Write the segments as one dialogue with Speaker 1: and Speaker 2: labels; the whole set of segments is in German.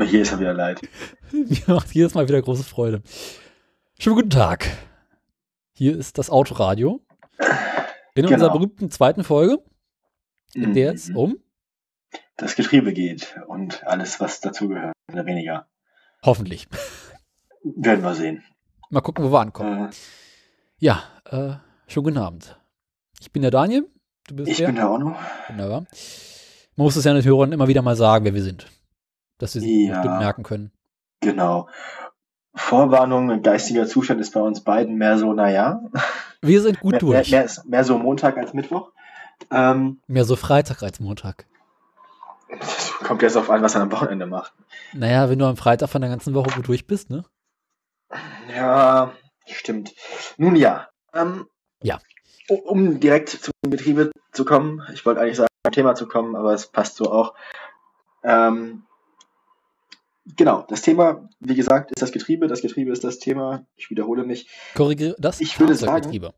Speaker 1: Mir jedes Mal wieder leid.
Speaker 2: Mir macht jedes Mal wieder große Freude. Schönen guten Tag. Hier ist das Autoradio. In
Speaker 1: Genau.
Speaker 2: unserer berühmten zweiten Folge, in der es
Speaker 1: Mhm.
Speaker 2: um
Speaker 1: das Getriebe geht und alles, was dazugehört, oder weniger.
Speaker 2: hoffentlich.
Speaker 1: Werden wir sehen.
Speaker 2: Mal gucken, wo wir ankommen.
Speaker 1: Äh,
Speaker 2: Ja, äh, schönen guten Abend. Ich bin der Daniel. Du bist
Speaker 1: ich
Speaker 2: der?
Speaker 1: bin der Onno.
Speaker 2: Wunderbar. Man muss es ja den Hörern immer wieder mal sagen, wer wir sind. Dass sie
Speaker 1: Ja.
Speaker 2: bestimmt merken können.
Speaker 1: Genau. Vorwarnung, geistiger Zustand ist bei uns beiden mehr so, naja.
Speaker 2: Wir sind gut
Speaker 1: mehr,
Speaker 2: durch.
Speaker 1: Mehr, mehr, mehr so Montag als Mittwoch. Ähm,
Speaker 2: Mehr so Freitag als Montag.
Speaker 1: das kommt jetzt auf an, was er am Wochenende macht.
Speaker 2: Naja, wenn du am Freitag von der ganzen Woche gut durch bist, ne?
Speaker 1: Ja, stimmt. Nun ja. Ähm,
Speaker 2: Ja.
Speaker 1: Um direkt zum Getriebe zu kommen, ich wollte eigentlich sagen, zum Thema zu kommen, aber es passt so auch. Ähm, genau, das Thema, wie gesagt, ist das Getriebe. Das Getriebe ist das Thema. Ich wiederhole mich.
Speaker 2: Korrigiere das
Speaker 1: Ich würde sagen-
Speaker 2: Fahrzeuggetriebe.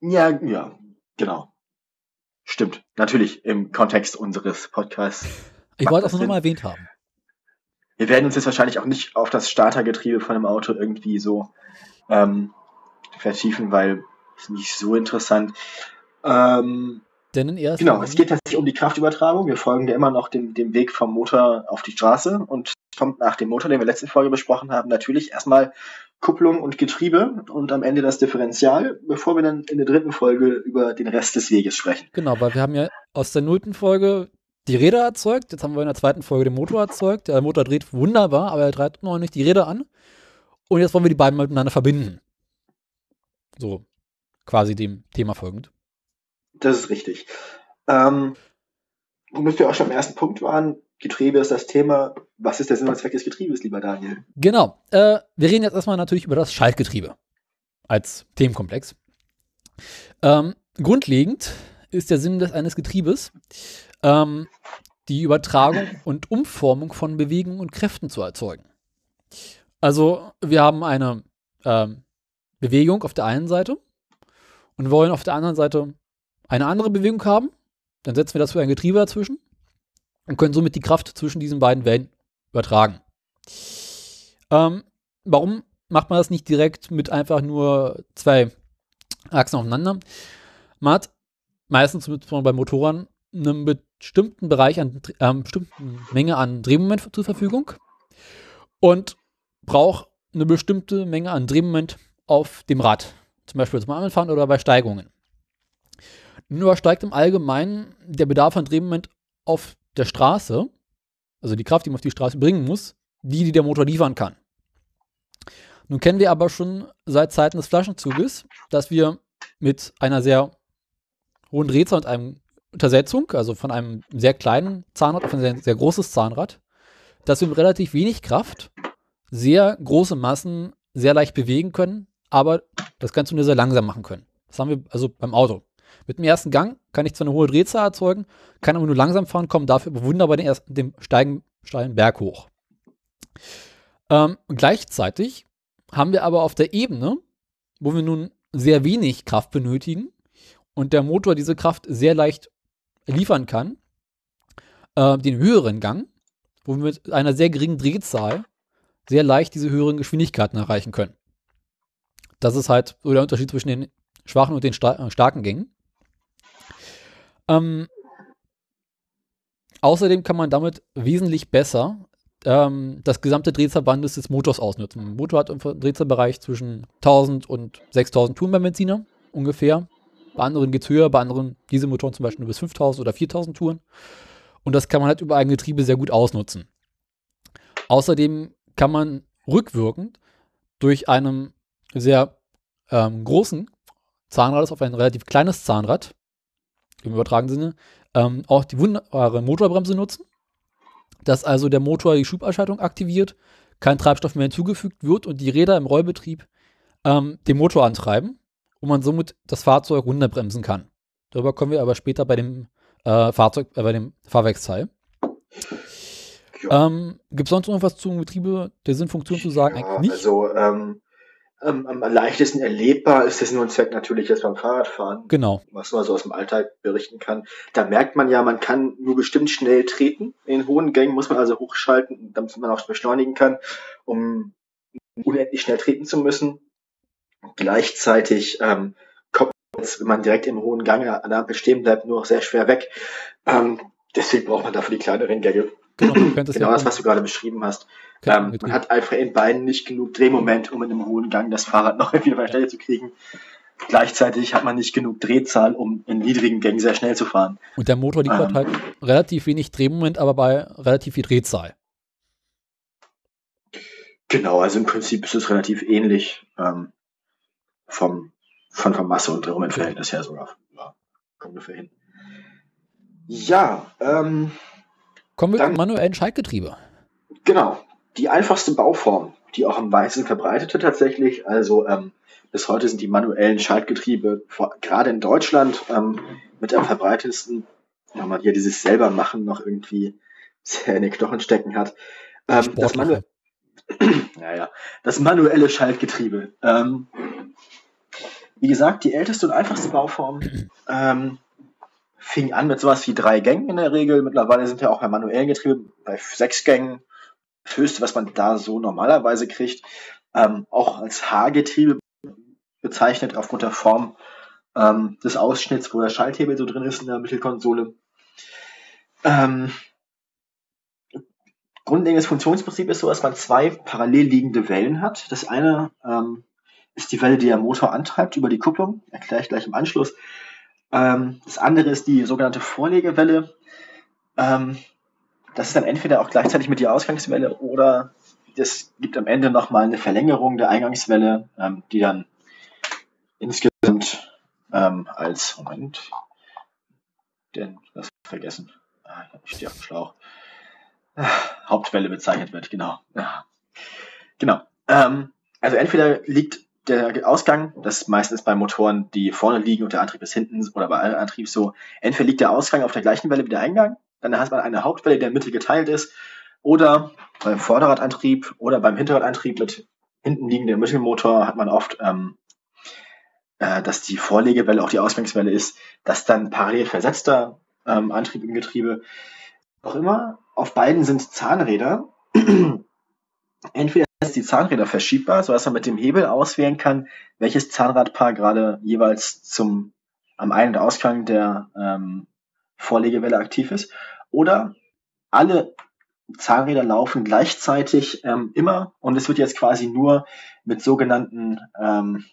Speaker 1: Ja, ja, genau. Stimmt. Natürlich im Kontext unseres Podcasts.
Speaker 2: Ich wollte
Speaker 1: das
Speaker 2: nur mal erwähnt haben.
Speaker 1: Wir werden uns jetzt wahrscheinlich auch nicht auf das Startergetriebe von einem Auto irgendwie so ähm, vertiefen, weil es nicht so interessant. Ähm,
Speaker 2: Denn in erster
Speaker 1: genau, es geht tatsächlich um die Kraftübertragung. Wir folgen ja immer noch dem, dem Weg vom Motor auf die Straße und es kommt nach dem Motor, den wir letzten Folge besprochen haben, natürlich erstmal Kupplung und Getriebe und am Ende das Differential, bevor wir dann in der dritten Folge über den Rest des Weges sprechen.
Speaker 2: Genau, weil wir haben ja aus der nullten Folge die Räder erzeugt. Jetzt haben wir in der zweiten Folge den Motor erzeugt. Der Motor dreht wunderbar, aber er treibt noch nicht die Räder an. Und jetzt wollen wir die beiden miteinander verbinden. So, quasi dem Thema folgend.
Speaker 1: Das ist richtig. Ähm, womit wir auch schon am ersten Punkt waren, Getriebe ist das Thema. Was ist der Sinn und Zweck des Getriebes, lieber Daniel?
Speaker 2: Genau. Äh, wir reden jetzt erstmal natürlich über das Schaltgetriebe als Themenkomplex. Ähm, grundlegend ist der Sinn des eines Getriebes, ähm, die Übertragung und Umformung von Bewegungen und Kräften zu erzeugen. Also wir haben eine ähm, Bewegung auf der einen Seite und wollen auf der anderen Seite eine andere Bewegung haben. Dann setzen wir das für ein Getriebe dazwischen und können somit die Kraft zwischen diesen beiden Wellen übertragen. Ähm, warum macht man das nicht direkt mit einfach nur zwei Achsen aufeinander? Man hat meistens bei Motoren einen bestimmten Bereich an, ähm, bestimmten Menge an Drehmoment zur Verfügung und braucht eine bestimmte Menge an Drehmoment auf dem Rad. Zum Beispiel zum Anfahren oder bei Steigungen. Nun übersteigt im Allgemeinen der Bedarf an Drehmoment auf der Straße, also die Kraft, die man auf die Straße bringen muss, die, die der Motor liefern kann. Nun kennen wir aber schon seit Zeiten des Flaschenzuges, dass wir mit einer sehr hohen Drehzahl und einem Untersetzung, also von einem sehr kleinen Zahnrad auf ein sehr, sehr großes Zahnrad, dass wir mit relativ wenig Kraft sehr große Massen sehr leicht bewegen können, aber das Ganze nur sehr langsam machen können. Das haben wir also beim Auto. Mit dem ersten Gang kann ich zwar eine hohe Drehzahl erzeugen, kann aber nur langsam fahren, komme dafür wunderbar den, ersten, den steigen, steilen Berg hoch. Ähm, gleichzeitig haben wir aber auf der Ebene, wo wir nun sehr wenig Kraft benötigen und der Motor diese Kraft sehr leicht liefern kann, äh, den höheren Gang, wo wir mit einer sehr geringen Drehzahl sehr leicht diese höheren Geschwindigkeiten erreichen können. Das ist halt so der Unterschied zwischen den schwachen und den äh, starken Gängen. Ähm, außerdem kann man damit wesentlich besser ähm, das gesamte Drehzahlbandes des Motors ausnutzen. Ein Motor hat einen Drehzahlbereich zwischen 1000 und 6000 Touren beim Benziner ungefähr. Bei anderen geht es höher, bei anderen Dieselmotoren zum Beispiel nur bis 5000 oder 4000 Touren. Und das kann man halt über ein Getriebe sehr gut ausnutzen. Außerdem kann man rückwirkend durch einen sehr ähm, großen Zahnrad auf ein relativ kleines Zahnrad, im übertragenen Sinne, ähm, auch die wunderbare Motorbremse nutzen. dass also der Motor die Schuberschaltung aktiviert, kein Treibstoff mehr hinzugefügt wird und die Räder im Rollbetrieb ähm, den Motor antreiben und man somit das Fahrzeug runterbremsen kann. Darüber kommen wir aber später bei dem äh, Fahrzeug, äh, bei dem Fahrwerksteil. Ähm, Gibt es sonst noch was zum Getriebe der Sinnfunktion zu sagen?
Speaker 1: Ja, Eigentlich nicht. Also ähm, ähm, am leichtesten erlebbar ist es nur ein Zweck natürlich jetzt beim Fahrradfahren.
Speaker 2: Genau.
Speaker 1: Was man so aus dem Alltag berichten kann. Da merkt man ja, man kann nur bestimmt schnell treten. In hohen Gängen muss man also hochschalten, damit man auch beschleunigen kann, um unendlich schnell treten zu müssen. Gleichzeitig ähm, kommt jetzt, wenn man direkt im hohen Gang an der Ampel stehen bleibt, nur sehr schwer weg. Ähm, deswegen braucht man dafür die kleineren Gänge. Genau, genau das, was du gerade beschrieben hast. Ähm, man hat einfach in beiden nicht genug Drehmoment, um in einem hohen Gang das Fahrrad noch wieder bei Stelle zu kriegen. Gleichzeitig hat man nicht genug Drehzahl, um in niedrigen Gängen sehr schnell zu fahren.
Speaker 2: Und der Motor liefert ähm, halt relativ wenig Drehmoment, aber bei relativ viel Drehzahl.
Speaker 1: Genau, also im Prinzip ist es relativ ähnlich ähm, vom, von, von Masse und Drehmomentverhältnis her sogar. Ja, wir hin. Ja, ähm,
Speaker 2: Kommen wir dann, zum manuellen Schaltgetriebe.
Speaker 1: Genau. Die einfachste Bauform, die auch am weitesten verbreitete tatsächlich. Also ähm, bis heute sind die manuellen Schaltgetriebe vor, gerade in Deutschland ähm, mit am verbreitetsten, wenn man hier dieses selber machen noch irgendwie sehr in den Knochen stecken hat. Ähm, das, Manu naja, das manuelle Schaltgetriebe. Ähm, wie gesagt, die älteste und einfachste Bauform. Fing an mit sowas wie drei Gängen in der Regel. Mittlerweile sind ja auch bei manuellen Getriebe bei sechs Gängen das höchste, was man da so normalerweise kriegt. Ähm, auch als H-Getriebe bezeichnet aufgrund der Form ähm, des Ausschnitts, wo der Schalthebel so drin ist in der Mittelkonsole. Ähm, grundlegendes Funktionsprinzip ist so, dass man zwei parallel liegende Wellen hat. Das eine ähm, ist die Welle, die der Motor antreibt über die Kupplung, erkläre ich gleich im Anschluss. Ähm, das andere ist die sogenannte Vorlegewelle. Ähm, das ist dann entweder auch gleichzeitig mit der Ausgangswelle oder das gibt am Ende nochmal eine Verlängerung der Eingangswelle, ähm, die dann insgesamt ähm, als, Moment, denn das vergessen, ah, ich stehe auf dem Schlauch, ah, Hauptwelle bezeichnet wird, genau. Ja. Genau. Ähm, also entweder liegt der Ausgang, das ist meistens bei Motoren, die vorne liegen und der Antrieb ist hinten oder bei allen Antrieb so, entweder liegt der Ausgang auf der gleichen Welle wie der Eingang, dann hat man eine Hauptwelle, die in der Mitte geteilt ist, oder beim Vorderradantrieb oder beim Hinterradantrieb mit hinten liegendem Mittelmotor hat man oft, ähm, äh, dass die Vorlegewelle auch die Ausgangswelle ist, dass dann parallel versetzter ähm, Antrieb im Getriebe. Auch immer, auf beiden sind Zahnräder. Entweder die Zahnräder verschiebbar, sodass man mit dem Hebel auswählen kann, welches Zahnradpaar gerade jeweils zum am Ein- und Ausgang der ähm, Vorlegewelle aktiv ist. Oder alle Zahnräder laufen gleichzeitig ähm, immer und es wird jetzt quasi nur mit sogenannten ähm,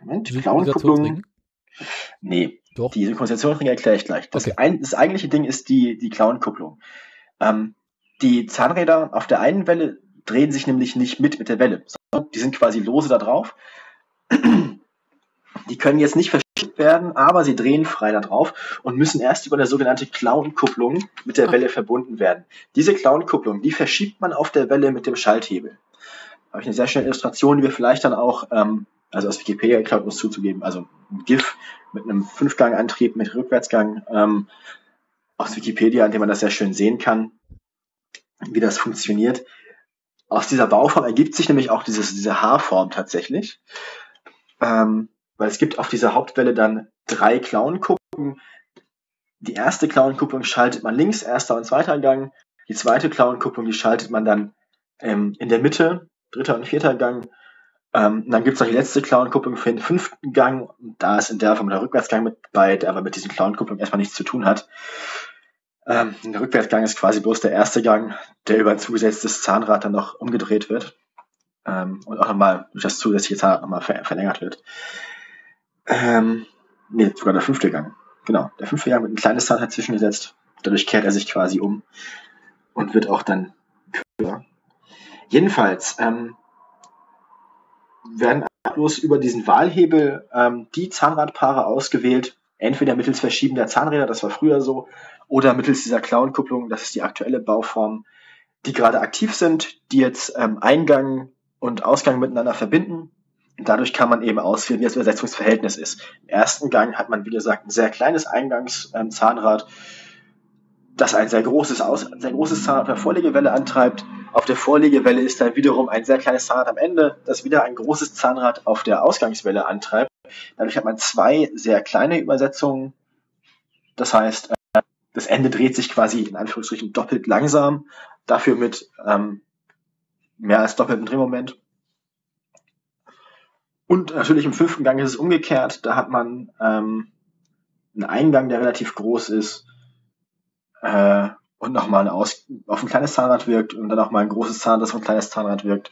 Speaker 1: Moment, Klauenkupplungen. Nee, Doch. die Synchronisationsringe erkläre ich gleich. Das, okay. ein, das eigentliche Ding ist die, die Klauenkupplung. Ähm, die Zahnräder auf der einen Welle drehen sich nämlich nicht mit mit der Welle, sondern die sind quasi lose da drauf. Die können jetzt nicht verschickt werden, aber sie drehen frei da drauf und müssen erst über eine sogenannte Clown-Kupplung mit der Welle verbunden werden. Diese Clown-Kupplung, die verschiebt man auf der Welle mit dem Schalthebel. Da habe ich eine sehr schöne Illustration, die wir vielleicht dann auch, ähm, also aus Wikipedia geklaut, muss zuzugeben, also ein GIF mit einem Fünfgang-Antrieb mit Rückwärtsgang ähm, aus Wikipedia, an dem man das sehr schön sehen kann, wie das funktioniert. Aus dieser Bauform ergibt sich nämlich auch dieses, diese Haarform tatsächlich. Ähm, weil es gibt auf dieser Hauptwelle dann drei Klauenkupplungen. Die erste Klauenkupplung schaltet man links, erster und zweiter Gang. Die zweite Klauenkupplung, die schaltet man dann ähm, in der Mitte, dritter und vierter Gang. Ähm, dann gibt es noch die letzte Klauenkupplung für den fünften Gang. Da ist in der Form der Rückwärtsgang mit bei, der aber mit diesen Klauenkupplungen erstmal nichts zu tun hat. Ähm, der Rückwärtsgang ist quasi bloß der erste Gang, der über ein zugesetztes Zahnrad dann noch umgedreht wird ähm, und auch nochmal durch das zusätzliche Zahnrad nochmal ver verlängert wird. Ähm, nee, sogar der fünfte Gang. Genau, der fünfte Gang wird ein kleines Zahnrad zwischengesetzt. Dadurch kehrt er sich quasi um und wird auch dann kürzer. Jedenfalls ähm, werden bloß über diesen Wahlhebel ähm, die Zahnradpaare ausgewählt, Entweder mittels verschiebender Zahnräder, das war früher so, oder mittels dieser Clown-Kupplung, das ist die aktuelle Bauform, die gerade aktiv sind, die jetzt ähm, Eingang und Ausgang miteinander verbinden. Dadurch kann man eben ausführen, wie das Übersetzungsverhältnis ist. Im ersten Gang hat man, wie gesagt, ein sehr kleines Eingangszahnrad, ähm, das ein sehr großes, Aus sehr großes Zahnrad auf der Vorlegewelle antreibt. Auf der Vorlegewelle ist dann wiederum ein sehr kleines Zahnrad am Ende, das wieder ein großes Zahnrad auf der Ausgangswelle antreibt. Dadurch hat man zwei sehr kleine Übersetzungen. Das heißt, das Ende dreht sich quasi in Anführungsstrichen doppelt langsam, dafür mit ähm, mehr als doppeltem Drehmoment. Und natürlich im fünften Gang ist es umgekehrt. Da hat man ähm, einen Eingang, der relativ groß ist äh, und nochmal auf ein kleines Zahnrad wirkt und dann nochmal ein großes Zahnrad, das auf ein kleines Zahnrad wirkt.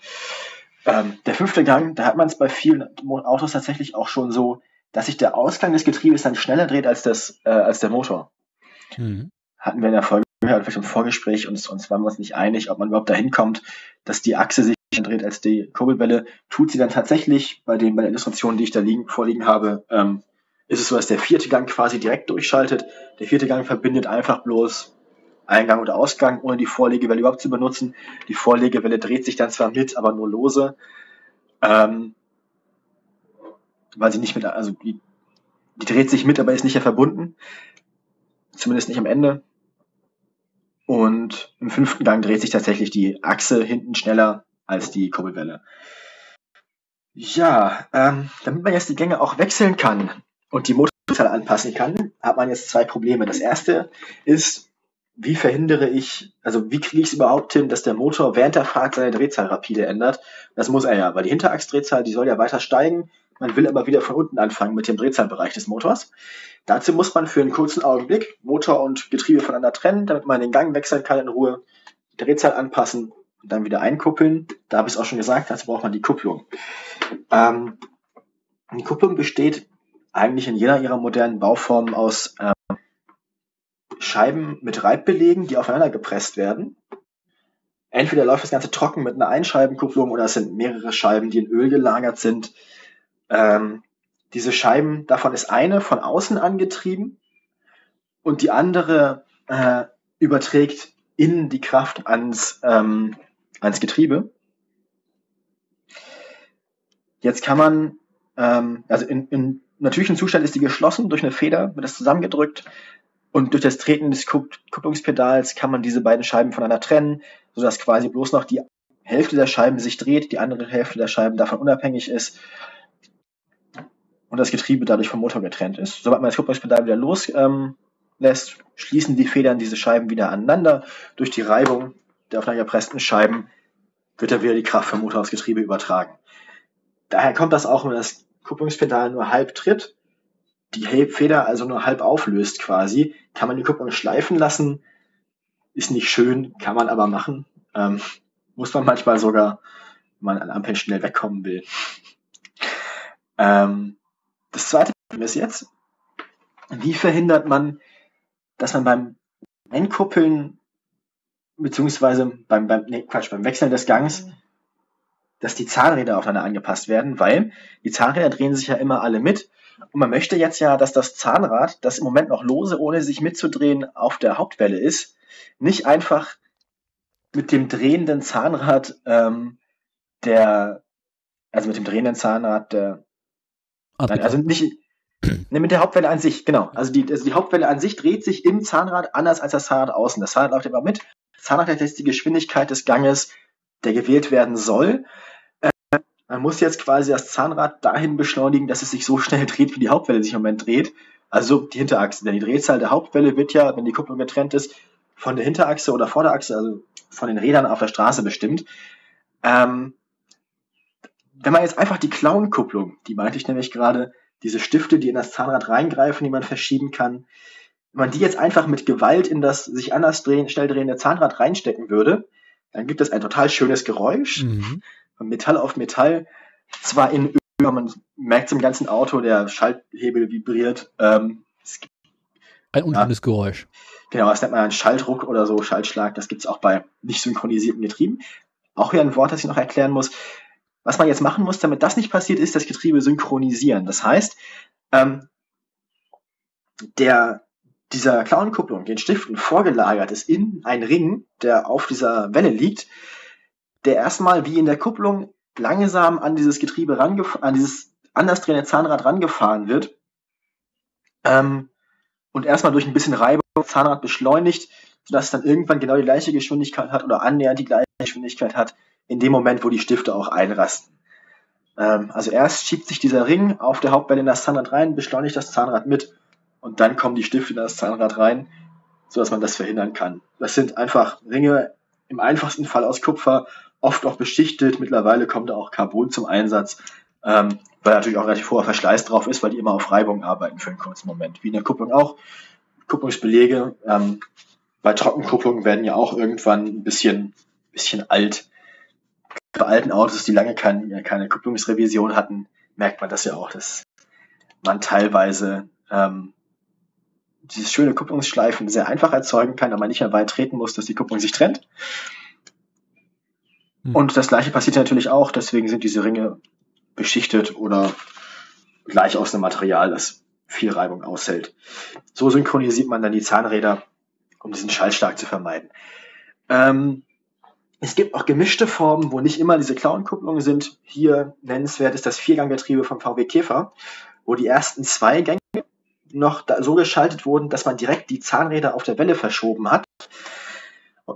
Speaker 1: Ähm, der fünfte Gang, da hat man es bei vielen Autos tatsächlich auch schon so, dass sich der Ausgang des Getriebes dann schneller dreht als, das, äh, als der Motor. Mhm. Hatten wir in der Folge gehört, vielleicht im Vorgespräch, und uns waren wir uns nicht einig, ob man überhaupt dahin kommt, dass die Achse sich dreht als die Kurbelwelle. Tut sie dann tatsächlich bei, den, bei der Illustration, die ich da liegen, vorliegen habe, ähm, ist es so, dass der vierte Gang quasi direkt durchschaltet. Der vierte Gang verbindet einfach bloß Eingang oder Ausgang, ohne die Vorlegewelle überhaupt zu benutzen. Die Vorlegewelle dreht sich dann zwar mit, aber nur lose, ähm, weil sie nicht mit, also die, die dreht sich mit, aber ist nicht mehr verbunden. Zumindest nicht am Ende. Und im fünften Gang dreht sich tatsächlich die Achse hinten schneller als die Kurbelwelle. Ja, ähm, damit man jetzt die Gänge auch wechseln kann und die Motorzahl anpassen kann, hat man jetzt zwei Probleme. Das erste ist, wie verhindere ich, also wie kriege ich es überhaupt hin, dass der Motor während der Fahrt seine Drehzahl rapide ändert? Das muss er ja, weil die Hinterachsdrehzahl, die soll ja weiter steigen. Man will aber wieder von unten anfangen mit dem Drehzahlbereich des Motors. Dazu muss man für einen kurzen Augenblick Motor und Getriebe voneinander trennen, damit man den Gang wechseln kann in Ruhe, die Drehzahl anpassen und dann wieder einkuppeln. Da habe ich es auch schon gesagt, dazu braucht man die Kupplung. Ähm, die Kupplung besteht eigentlich in jeder ihrer modernen Bauformen aus ähm, Scheiben mit Reibbelegen, die aufeinander gepresst werden. Entweder läuft das Ganze trocken mit einer Einscheibenkupplung oder es sind mehrere Scheiben, die in Öl gelagert sind. Ähm, diese Scheiben, davon ist eine von außen angetrieben und die andere äh, überträgt innen die Kraft ans, ähm, ans Getriebe. Jetzt kann man, ähm, also in, in natürlichen Zustand ist die geschlossen durch eine Feder, wird das zusammengedrückt. Und durch das Treten des Kupplungspedals kann man diese beiden Scheiben voneinander trennen, sodass quasi bloß noch die Hälfte der Scheiben sich dreht, die andere Hälfte der Scheiben davon unabhängig ist und das Getriebe dadurch vom Motor getrennt ist. Sobald man das Kupplungspedal wieder loslässt, ähm, schließen die Federn diese Scheiben wieder aneinander. Durch die Reibung der aufeinander gepressten Scheiben wird dann wieder die Kraft vom Motor aufs Getriebe übertragen. Daher kommt das auch, wenn das Kupplungspedal nur halb tritt, die Feder also nur halb auflöst quasi, kann man die Kupplung schleifen lassen. Ist nicht schön, kann man aber machen. Ähm, muss man manchmal sogar, wenn man an Ampeln schnell wegkommen will. Ähm, das zweite Problem ist jetzt, wie verhindert man, dass man beim Einkuppeln beziehungsweise beim, beim, nee, Quatsch, beim Wechseln des Gangs, dass die Zahnräder aufeinander angepasst werden, weil die Zahnräder drehen sich ja immer alle mit. Und man möchte jetzt ja, dass das Zahnrad, das im Moment noch lose, ohne sich mitzudrehen, auf der Hauptwelle ist, nicht einfach mit dem drehenden Zahnrad ähm, der, also mit dem drehenden Zahnrad der, nein, also nicht, ne, mit der Hauptwelle an sich, genau. Also die, also die Hauptwelle an sich dreht sich im Zahnrad anders als das Zahnrad außen. Das Zahnrad läuft immer mit. Das Zahnrad hat jetzt die Geschwindigkeit des Ganges, der gewählt werden soll. Man muss jetzt quasi das Zahnrad dahin beschleunigen, dass es sich so schnell dreht, wie die Hauptwelle sich im Moment dreht. Also die Hinterachse. Denn die Drehzahl der Hauptwelle wird ja, wenn die Kupplung getrennt ist, von der Hinterachse oder Vorderachse, also von den Rädern auf der Straße bestimmt. Ähm, wenn man jetzt einfach die Clown-Kupplung, die meinte ich nämlich gerade, diese Stifte, die in das Zahnrad reingreifen, die man verschieben kann, wenn man die jetzt einfach mit Gewalt in das sich anders drehen, schnell drehende Zahnrad reinstecken würde, dann gibt es ein total schönes Geräusch. Mhm. Metall auf Metall, zwar in Öl, man merkt es im ganzen Auto, der Schalthebel vibriert. Ähm,
Speaker 2: ein unschönes ja, Geräusch.
Speaker 1: Genau, das nennt man einen Schalldruck oder so, Schaltschlag. Das gibt es auch bei nicht synchronisierten Getrieben. Auch hier ein Wort, das ich noch erklären muss. Was man jetzt machen muss, damit das nicht passiert, ist das Getriebe synchronisieren. Das heißt, ähm, der dieser Clown-Kupplung, den Stiften vorgelagert ist in einen Ring, der auf dieser Welle liegt, der erstmal wie in der Kupplung langsam an dieses Getriebe rangefahren, an dieses anders drehende Zahnrad rangefahren wird ähm, und erstmal durch ein bisschen Reibung Zahnrad beschleunigt, sodass es dann irgendwann genau die gleiche Geschwindigkeit hat oder annähernd die gleiche Geschwindigkeit hat, in dem Moment, wo die Stifte auch einrasten. Ähm, also erst schiebt sich dieser Ring auf der Hauptwelle in das Zahnrad rein, beschleunigt das Zahnrad mit und dann kommen die Stifte in das Zahnrad rein, sodass man das verhindern kann. Das sind einfach Ringe im einfachsten Fall aus Kupfer, oft auch beschichtet. Mittlerweile kommt da auch Carbon zum Einsatz, ähm, weil natürlich auch relativ hoher Verschleiß drauf ist, weil die immer auf Reibung arbeiten für einen kurzen Moment. Wie in der Kupplung auch. Kupplungsbelege ähm, bei Trockenkupplungen werden ja auch irgendwann ein bisschen, bisschen alt. Bei alten Autos, die lange kein, keine Kupplungsrevision hatten, merkt man das ja auch, dass man teilweise ähm, dieses schöne Kupplungsschleifen sehr einfach erzeugen kann, aber nicht mehr weit treten muss, dass die Kupplung sich trennt. Hm. Und das gleiche passiert natürlich auch, deswegen sind diese Ringe beschichtet oder gleich aus einem Material, das viel Reibung aushält. So synchronisiert man dann die Zahnräder, um diesen Schallstark zu vermeiden. Ähm, es gibt auch gemischte Formen, wo nicht immer diese Clown-Kupplungen sind. Hier nennenswert ist das Vierganggetriebe vom VW Käfer, wo die ersten zwei Gänge noch so geschaltet wurden, dass man direkt die Zahnräder auf der Welle verschoben hat.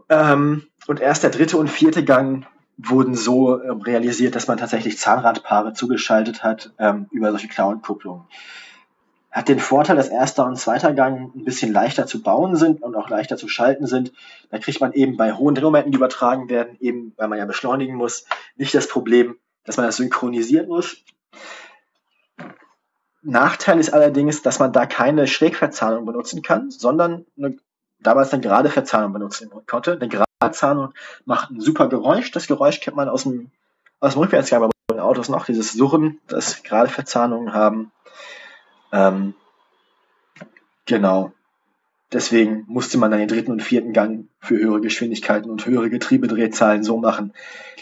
Speaker 1: Ähm, und erst der dritte und vierte Gang wurden so ähm, realisiert, dass man tatsächlich Zahnradpaare zugeschaltet hat ähm, über solche Clown-Kupplungen. Hat den Vorteil, dass erster und zweiter Gang ein bisschen leichter zu bauen sind und auch leichter zu schalten sind. Da kriegt man eben bei hohen Drehmomenten, die übertragen werden, eben weil man ja beschleunigen muss, nicht das Problem, dass man das synchronisieren muss. Nachteil ist allerdings, dass man da keine Schrägverzahnung benutzen kann, sondern eine, damals eine gerade Verzahnung benutzen konnte. Eine gerade Verzahnung macht ein super Geräusch. Das Geräusch kennt man aus dem, aus dem Rückwärtsgang bei Autos noch, dieses Surren, das gerade Verzahnungen haben. Ähm, genau. Deswegen musste man dann den dritten und vierten Gang für höhere Geschwindigkeiten und höhere Getriebedrehzahlen so machen,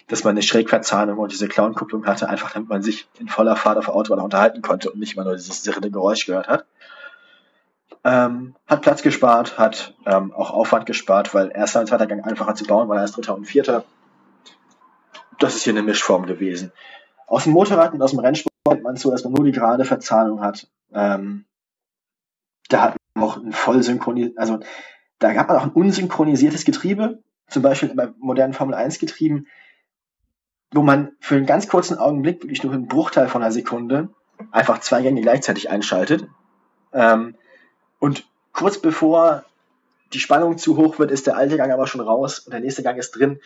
Speaker 1: dass man eine Schrägverzahnung und diese Clown-Kupplung hatte, einfach damit man sich in voller Fahrt auf der Autobahn unterhalten konnte und nicht immer nur dieses sirrende Geräusch gehört hat. Ähm, hat Platz gespart, hat ähm, auch Aufwand gespart, weil erster und zweiter Gang einfacher zu bauen war als dritter und vierter. Das ist hier eine Mischform gewesen. Aus dem Motorrad und aus dem Rennsport kennt man so, dass man nur die gerade Verzahnung hat. Ähm, da hat auch ein voll synchronisiertes, also da gab man auch ein unsynchronisiertes Getriebe, zum Beispiel bei modernen Formel 1 Getrieben, wo man für einen ganz kurzen Augenblick, wirklich nur einen Bruchteil von einer Sekunde, einfach zwei Gänge gleichzeitig einschaltet. Ähm, und kurz bevor die Spannung zu hoch wird, ist der alte Gang aber schon raus und der nächste Gang ist drin.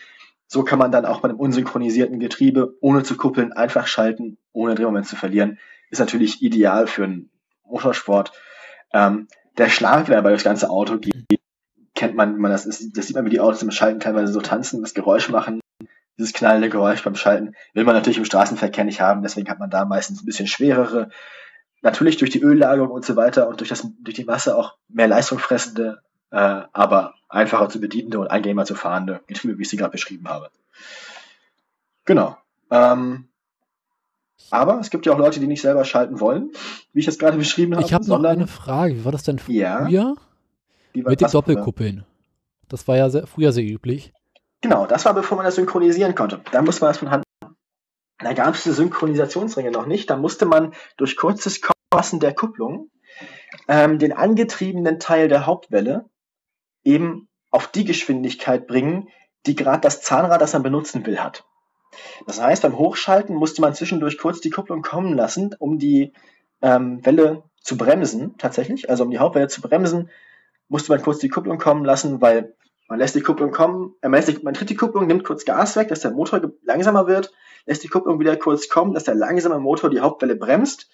Speaker 1: So kann man dann auch bei einem unsynchronisierten Getriebe, ohne zu kuppeln, einfach schalten, ohne Drehmoment zu verlieren. Ist natürlich ideal für einen Motorsport. Ähm, der Schlag, der bei das ganze Auto geht, kennt man, man das, ist, das sieht man, wie die Autos im Schalten teilweise so tanzen, das Geräusch machen, dieses knallende Geräusch beim Schalten, will man natürlich im Straßenverkehr nicht haben, deswegen hat man da meistens ein bisschen schwerere, natürlich durch die Öllagerung und so weiter und durch, das, durch die Masse auch mehr Leistung fressende, äh, aber einfacher zu bedienende und angenehmer zu fahrende Getriebe, wie ich sie gerade beschrieben habe. Genau. Ähm, aber es gibt ja auch Leute, die nicht selber schalten wollen, wie ich das gerade beschrieben habe.
Speaker 2: Ich habe noch eine Frage. Wie war das denn früher? Ja, mit den Doppelkuppeln. Das war ja sehr, früher sehr üblich.
Speaker 1: Genau, das war bevor man das synchronisieren konnte. Da musste man das von Hand machen. Da gab es die Synchronisationsringe noch nicht. Da musste man durch kurzes Kosten der Kupplung ähm, den angetriebenen Teil der Hauptwelle eben auf die Geschwindigkeit bringen, die gerade das Zahnrad, das man benutzen will, hat. Das heißt, beim Hochschalten musste man zwischendurch kurz die Kupplung kommen lassen, um die ähm, Welle zu bremsen, tatsächlich. Also um die Hauptwelle zu bremsen, musste man kurz die Kupplung kommen lassen, weil man lässt die Kupplung kommen, äh, man, lässt man tritt die Kupplung, nimmt kurz Gas weg, dass der Motor langsamer wird, lässt die Kupplung wieder kurz kommen, dass der langsame Motor die Hauptwelle bremst.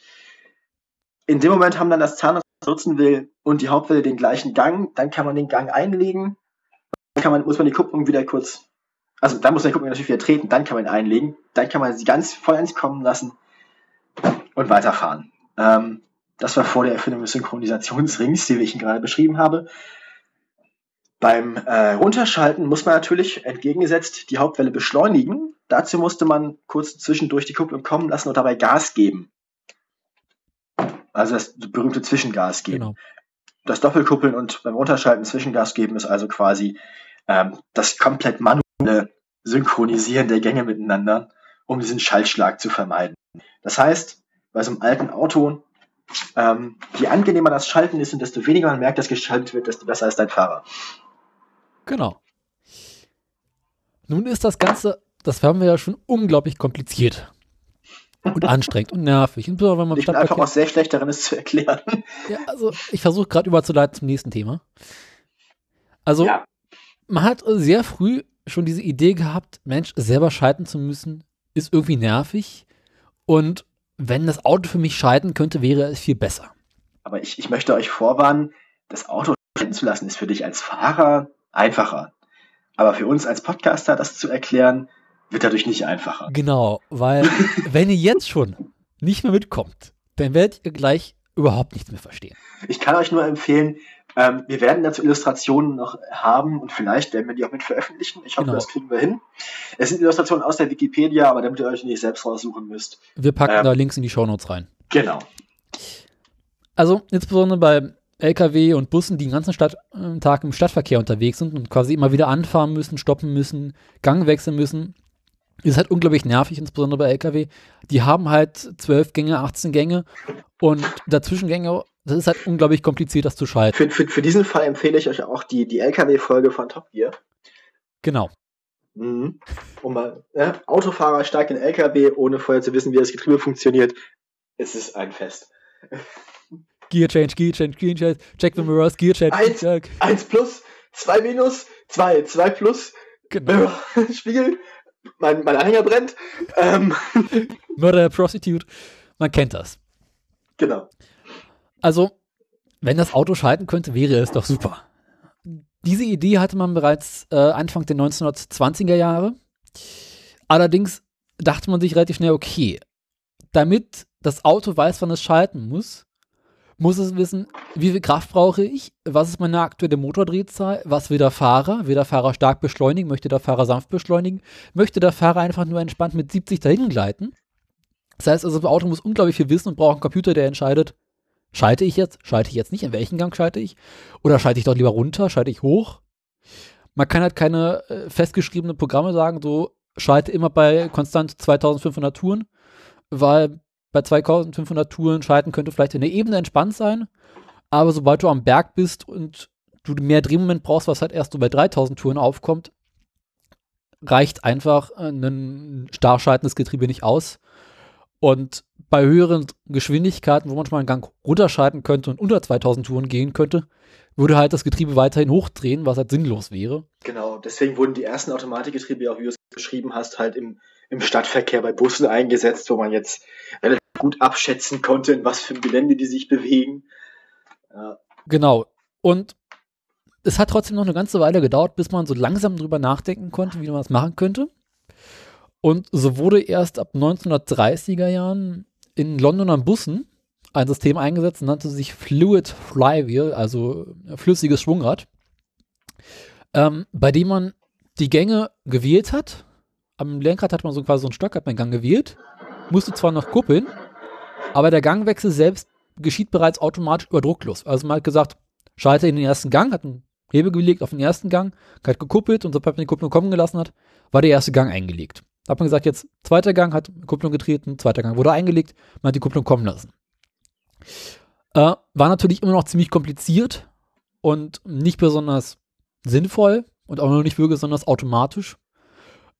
Speaker 1: In dem Moment haben dann das Zahnrad nutzen will und die Hauptwelle den gleichen Gang, dann kann man den Gang einlegen, dann kann man, muss man die Kupplung wieder kurz also dann muss man gucken, natürlich wieder treten, dann kann man ihn einlegen, dann kann man sie ganz voll ins Kommen lassen und weiterfahren. Ähm, das war vor der Erfindung des Synchronisationsrings, die ich gerade beschrieben habe. Beim äh, Runterschalten muss man natürlich entgegengesetzt die Hauptwelle beschleunigen. Dazu musste man kurz zwischendurch die Kupplung kommen lassen und dabei Gas geben. Also das berühmte Zwischengas geben. Genau. das Doppelkuppeln und beim Runterschalten Zwischengas geben ist also quasi ähm, das komplett manuelle Synchronisieren der Gänge miteinander, um diesen Schaltschlag zu vermeiden. Das heißt, bei so einem alten Auto, ähm, je angenehmer das Schalten ist und desto weniger man merkt, dass geschaltet wird, desto besser ist dein Fahrer.
Speaker 2: Genau. Nun ist das Ganze, das haben wir ja schon unglaublich kompliziert und anstrengend und nervig. Und
Speaker 1: wenn man ich bin einfach auch sehr schlecht darin, es zu erklären.
Speaker 2: Ja, also ich versuche gerade überzuleiten zum nächsten Thema. Also ja. man hat sehr früh schon diese Idee gehabt, Mensch, selber schalten zu müssen, ist irgendwie nervig. Und wenn das Auto für mich schalten könnte, wäre es viel besser.
Speaker 1: Aber ich, ich möchte euch vorwarnen, das Auto schalten zu lassen, ist für dich als Fahrer einfacher. Aber für uns als Podcaster das zu erklären, wird dadurch nicht einfacher.
Speaker 2: Genau, weil wenn ihr jetzt schon nicht mehr mitkommt, dann werdet ihr gleich überhaupt nichts mehr verstehen.
Speaker 1: Ich kann euch nur empfehlen, ähm, wir werden dazu Illustrationen noch haben und vielleicht werden wir die auch mit veröffentlichen. Ich hoffe, genau. das kriegen wir hin. Es sind Illustrationen aus der Wikipedia, aber damit ihr euch nicht selbst raussuchen müsst.
Speaker 2: Wir packen ähm, da Links in die Shownotes rein.
Speaker 1: Genau.
Speaker 2: Also insbesondere bei LKW und Bussen, die den ganzen Stadt, äh, Tag im Stadtverkehr unterwegs sind und quasi immer wieder anfahren müssen, stoppen müssen, Gang wechseln müssen, ist halt unglaublich nervig, insbesondere bei LKW. Die haben halt 12 Gänge, 18 Gänge und Dazwischengänge, das ist halt unglaublich kompliziert, das zu schalten.
Speaker 1: Für, für, für diesen Fall empfehle ich euch auch die, die LKW-Folge von Top Gear.
Speaker 2: Genau.
Speaker 1: Mhm. Um mal, ja, Autofahrer stark in LKW, ohne vorher zu wissen, wie das Getriebe funktioniert. Es ist ein Fest.
Speaker 2: Gear Change, Gear Change, Gear Change, check the mirrors, Gear Change.
Speaker 1: Eins, eins plus, zwei minus, zwei, zwei plus. Genau. Spiegel, mein, mein Anhänger brennt. Ähm.
Speaker 2: Murder, Prostitute. Man kennt das.
Speaker 1: Genau.
Speaker 2: Also, wenn das Auto schalten könnte, wäre es doch super. Diese Idee hatte man bereits äh, Anfang der 1920er Jahre. Allerdings dachte man sich relativ schnell, okay, damit das Auto weiß, wann es schalten muss, muss es wissen, wie viel Kraft brauche ich, was ist meine aktuelle Motordrehzahl, was will der Fahrer, will der Fahrer stark beschleunigen, möchte der Fahrer sanft beschleunigen, möchte der Fahrer einfach nur entspannt mit 70 dahin gleiten. Das heißt also, das Auto muss unglaublich viel wissen und braucht einen Computer, der entscheidet, schalte ich jetzt, schalte ich jetzt nicht, in welchen Gang schalte ich, oder schalte ich doch lieber runter, schalte ich hoch. Man kann halt keine äh, festgeschriebenen Programme sagen, so schalte immer bei konstant 2500 Touren, weil bei 2500 Touren schalten könnte vielleicht in der Ebene entspannt sein. Aber sobald du am Berg bist und du mehr Drehmoment brauchst, was halt erst so bei 3000 Touren aufkommt, reicht einfach ein starr schaltendes Getriebe nicht aus. Und bei höheren Geschwindigkeiten, wo man schon mal einen Gang runterschalten könnte und unter 2000 Touren gehen könnte, würde halt das Getriebe weiterhin hochdrehen, was halt sinnlos wäre.
Speaker 1: Genau, deswegen wurden die ersten Automatikgetriebe, auch wie du es beschrieben hast, halt im, im Stadtverkehr bei Bussen eingesetzt, wo man jetzt relativ gut abschätzen konnte, in was für ein Gelände die sich bewegen.
Speaker 2: Ja. Genau. Und es hat trotzdem noch eine ganze Weile gedauert, bis man so langsam drüber nachdenken konnte, wie man das machen könnte. Und so wurde erst ab 1930er Jahren in Londoner Bussen ein System eingesetzt, nannte sich Fluid Flywheel, also flüssiges Schwungrad, ähm, bei dem man die Gänge gewählt hat. Am Lenkrad hat man so quasi so einen Stock, hat man Gang gewählt, musste zwar noch kuppeln, aber der Gangwechsel selbst geschieht bereits automatisch überdrucklos. Also man hat gesagt, schalte in den ersten Gang, hat einen Hebel gelegt auf den ersten Gang, hat gekuppelt und sobald man die Kupplung kommen gelassen hat, war der erste Gang eingelegt. Da hat man gesagt, jetzt zweiter Gang, hat Kupplung getreten, zweiter Gang wurde eingelegt, man hat die Kupplung kommen lassen. Äh, war natürlich immer noch ziemlich kompliziert und nicht besonders sinnvoll und auch noch nicht wirklich besonders automatisch,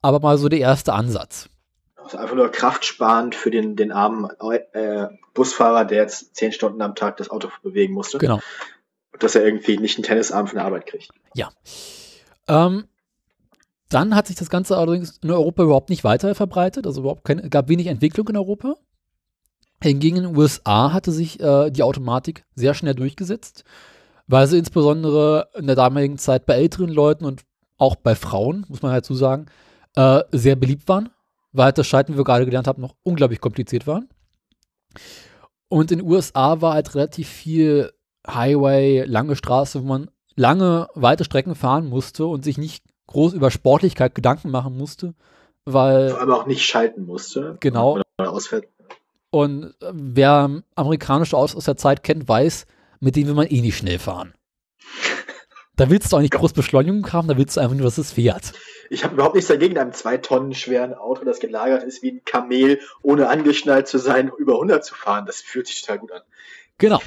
Speaker 2: aber mal so der erste Ansatz.
Speaker 1: Also einfach nur kraftsparend für den, den armen äh, Busfahrer, der jetzt zehn Stunden am Tag das Auto bewegen musste.
Speaker 2: Genau.
Speaker 1: Dass er irgendwie nicht einen Tennisarm von der Arbeit kriegt.
Speaker 2: Ja. Ähm, dann hat sich das Ganze allerdings in Europa überhaupt nicht weiter verbreitet, also überhaupt keine, gab wenig Entwicklung in Europa. Hingegen in den USA hatte sich äh, die Automatik sehr schnell durchgesetzt, weil sie insbesondere in der damaligen Zeit bei älteren Leuten und auch bei Frauen, muss man dazu sagen, äh, sehr beliebt waren weil halt das Schalten, wie wir gerade gelernt haben, noch unglaublich kompliziert war. Und in den USA war halt relativ viel Highway, lange Straße, wo man lange, weite Strecken fahren musste und sich nicht groß über Sportlichkeit Gedanken machen musste, weil.
Speaker 1: Vor allem auch nicht schalten musste.
Speaker 2: Genau. Und wer amerikanische Autos aus der Zeit kennt, weiß, mit dem will man eh nicht schnell fahren. Da willst du auch nicht groß Beschleunigung haben, da willst du einfach nur, dass es fährt.
Speaker 1: Ich habe überhaupt nichts dagegen, einem zwei Tonnen schweren Auto, das gelagert ist wie ein Kamel, ohne angeschnallt zu sein, über 100 zu fahren. Das fühlt sich total gut an.
Speaker 2: Genau.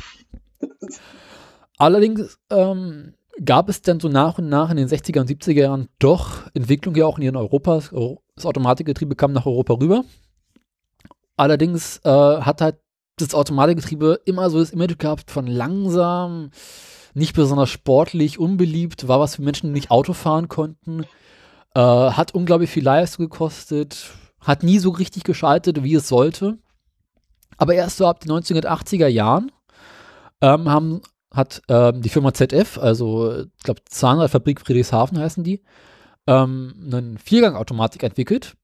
Speaker 2: Allerdings ähm, gab es dann so nach und nach in den 60er und 70er Jahren doch Entwicklung ja auch in Europa. Das Automatikgetriebe kam nach Europa rüber. Allerdings äh, hat halt das Automatikgetriebe immer so das Image gehabt von langsam, nicht besonders sportlich, unbeliebt, war was für Menschen, die nicht Auto fahren konnten, äh, hat unglaublich viel Leistung gekostet, hat nie so richtig geschaltet, wie es sollte. Aber erst so ab den 1980er Jahren ähm, haben, hat ähm, die Firma ZF, also ich glaube Zahnradfabrik Friedrichshafen heißen die, ähm, einen Viergangautomatik entwickelt,